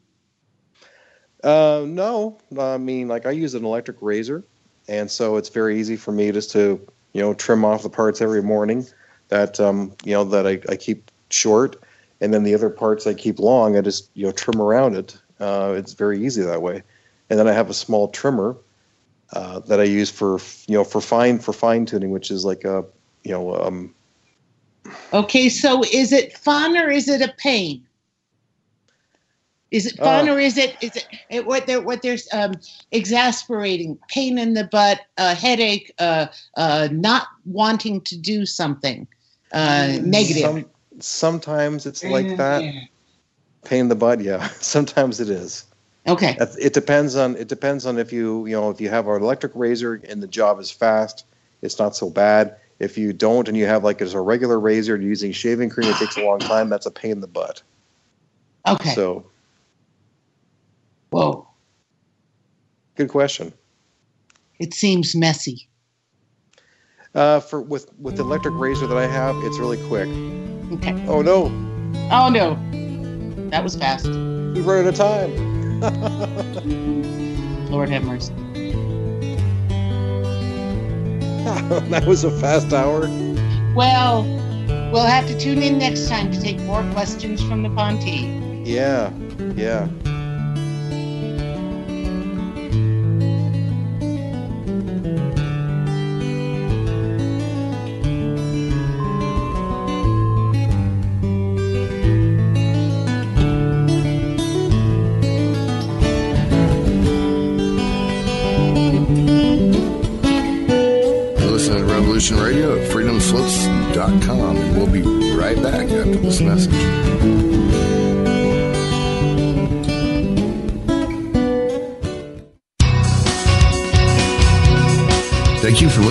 Uh, no, I mean, like I use an electric razor, and so it's very easy for me just to you know trim off the parts every morning that um, you know that I, I keep short, and then the other parts I keep long. I just you know trim around it. Uh, it's very easy that way, and then I have a small trimmer uh, that I use for you know for fine for fine tuning, which is like a you know um, Okay, so is it fun or is it a pain? Is it fun Uh. or is it is it, it what they're what they're um, exasperating, pain in the butt, a headache, uh, uh, not wanting to do something uh, negative? Some, sometimes it's like that. Pain in the butt, yeah. Sometimes it is. Okay. It depends on it depends on if you you know if you have an electric razor and the job is fast, it's not so bad. If you don't and you have like as a regular razor and using shaving cream, it takes a long time. That's a pain in the butt. Okay. So Whoa, good question. it seems messy. Uh, for with with the electric razor that I have, it's really quick. Okay. Oh no, Oh no, that was fast. we run out of time. Lord have mercy. that was a fast hour. Well, we'll have to tune in next time to take more questions from the Ponte. Yeah, yeah. At and we'll be right back after this message.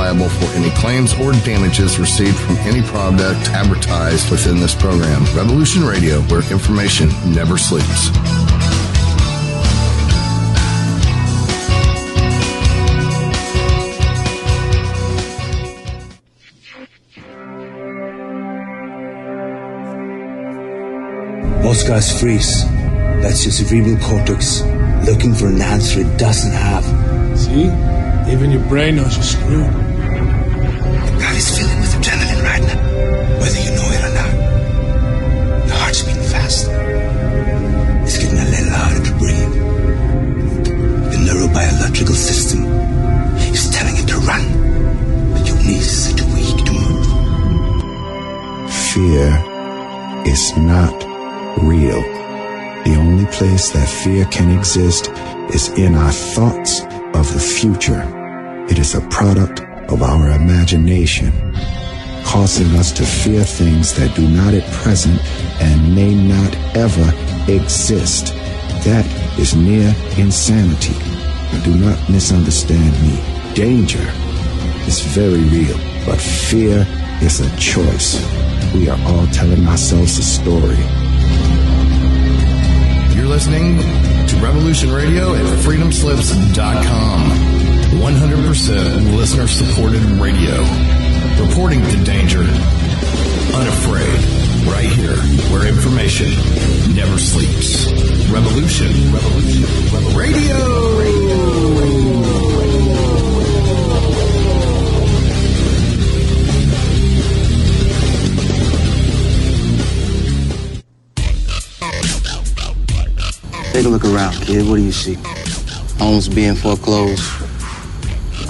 for any claims or damages received from any product advertised within this program. Revolution Radio, where information never sleeps. Most guys freeze. That's your cerebral cortex looking for an answer it doesn't have. See? Even your brain knows you're screwed. Your body's filling with adrenaline right now, whether you know it or not. Your heart's beating fast. It's getting a little harder to breathe. The neurobiological system is telling it to run, but your knees are too weak to move. Fear is is not real. The only place that fear can exist is in our thoughts of the future. It is a product of our imagination, causing us to fear things that do not at present and may not ever exist. That is near insanity. But do not misunderstand me. Danger is very real, but fear is a choice. We are all telling ourselves a story. You're listening to Revolution Radio at freedomslips.com. 100% listener supported radio. Reporting the danger. Unafraid. Right here, where information never sleeps. Revolution. Revolution. Revolution. Radio. Take a look around, kid. What do you see? Homes being foreclosed.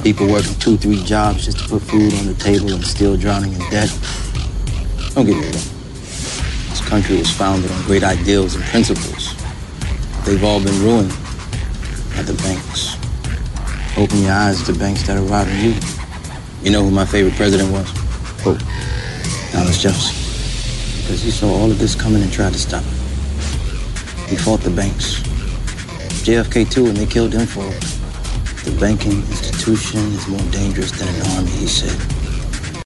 People working two, three jobs just to put food on the table and still drowning in debt. Don't get me wrong. This country was founded on great ideals and principles. They've all been ruined by the banks. Open your eyes to the banks that are robbing you. You know who my favorite president was? Who? Thomas Jefferson. Because he saw all of this coming and tried to stop it. He fought the banks. JFK too, and they killed him for it. The banking institution is more dangerous than an army, he said.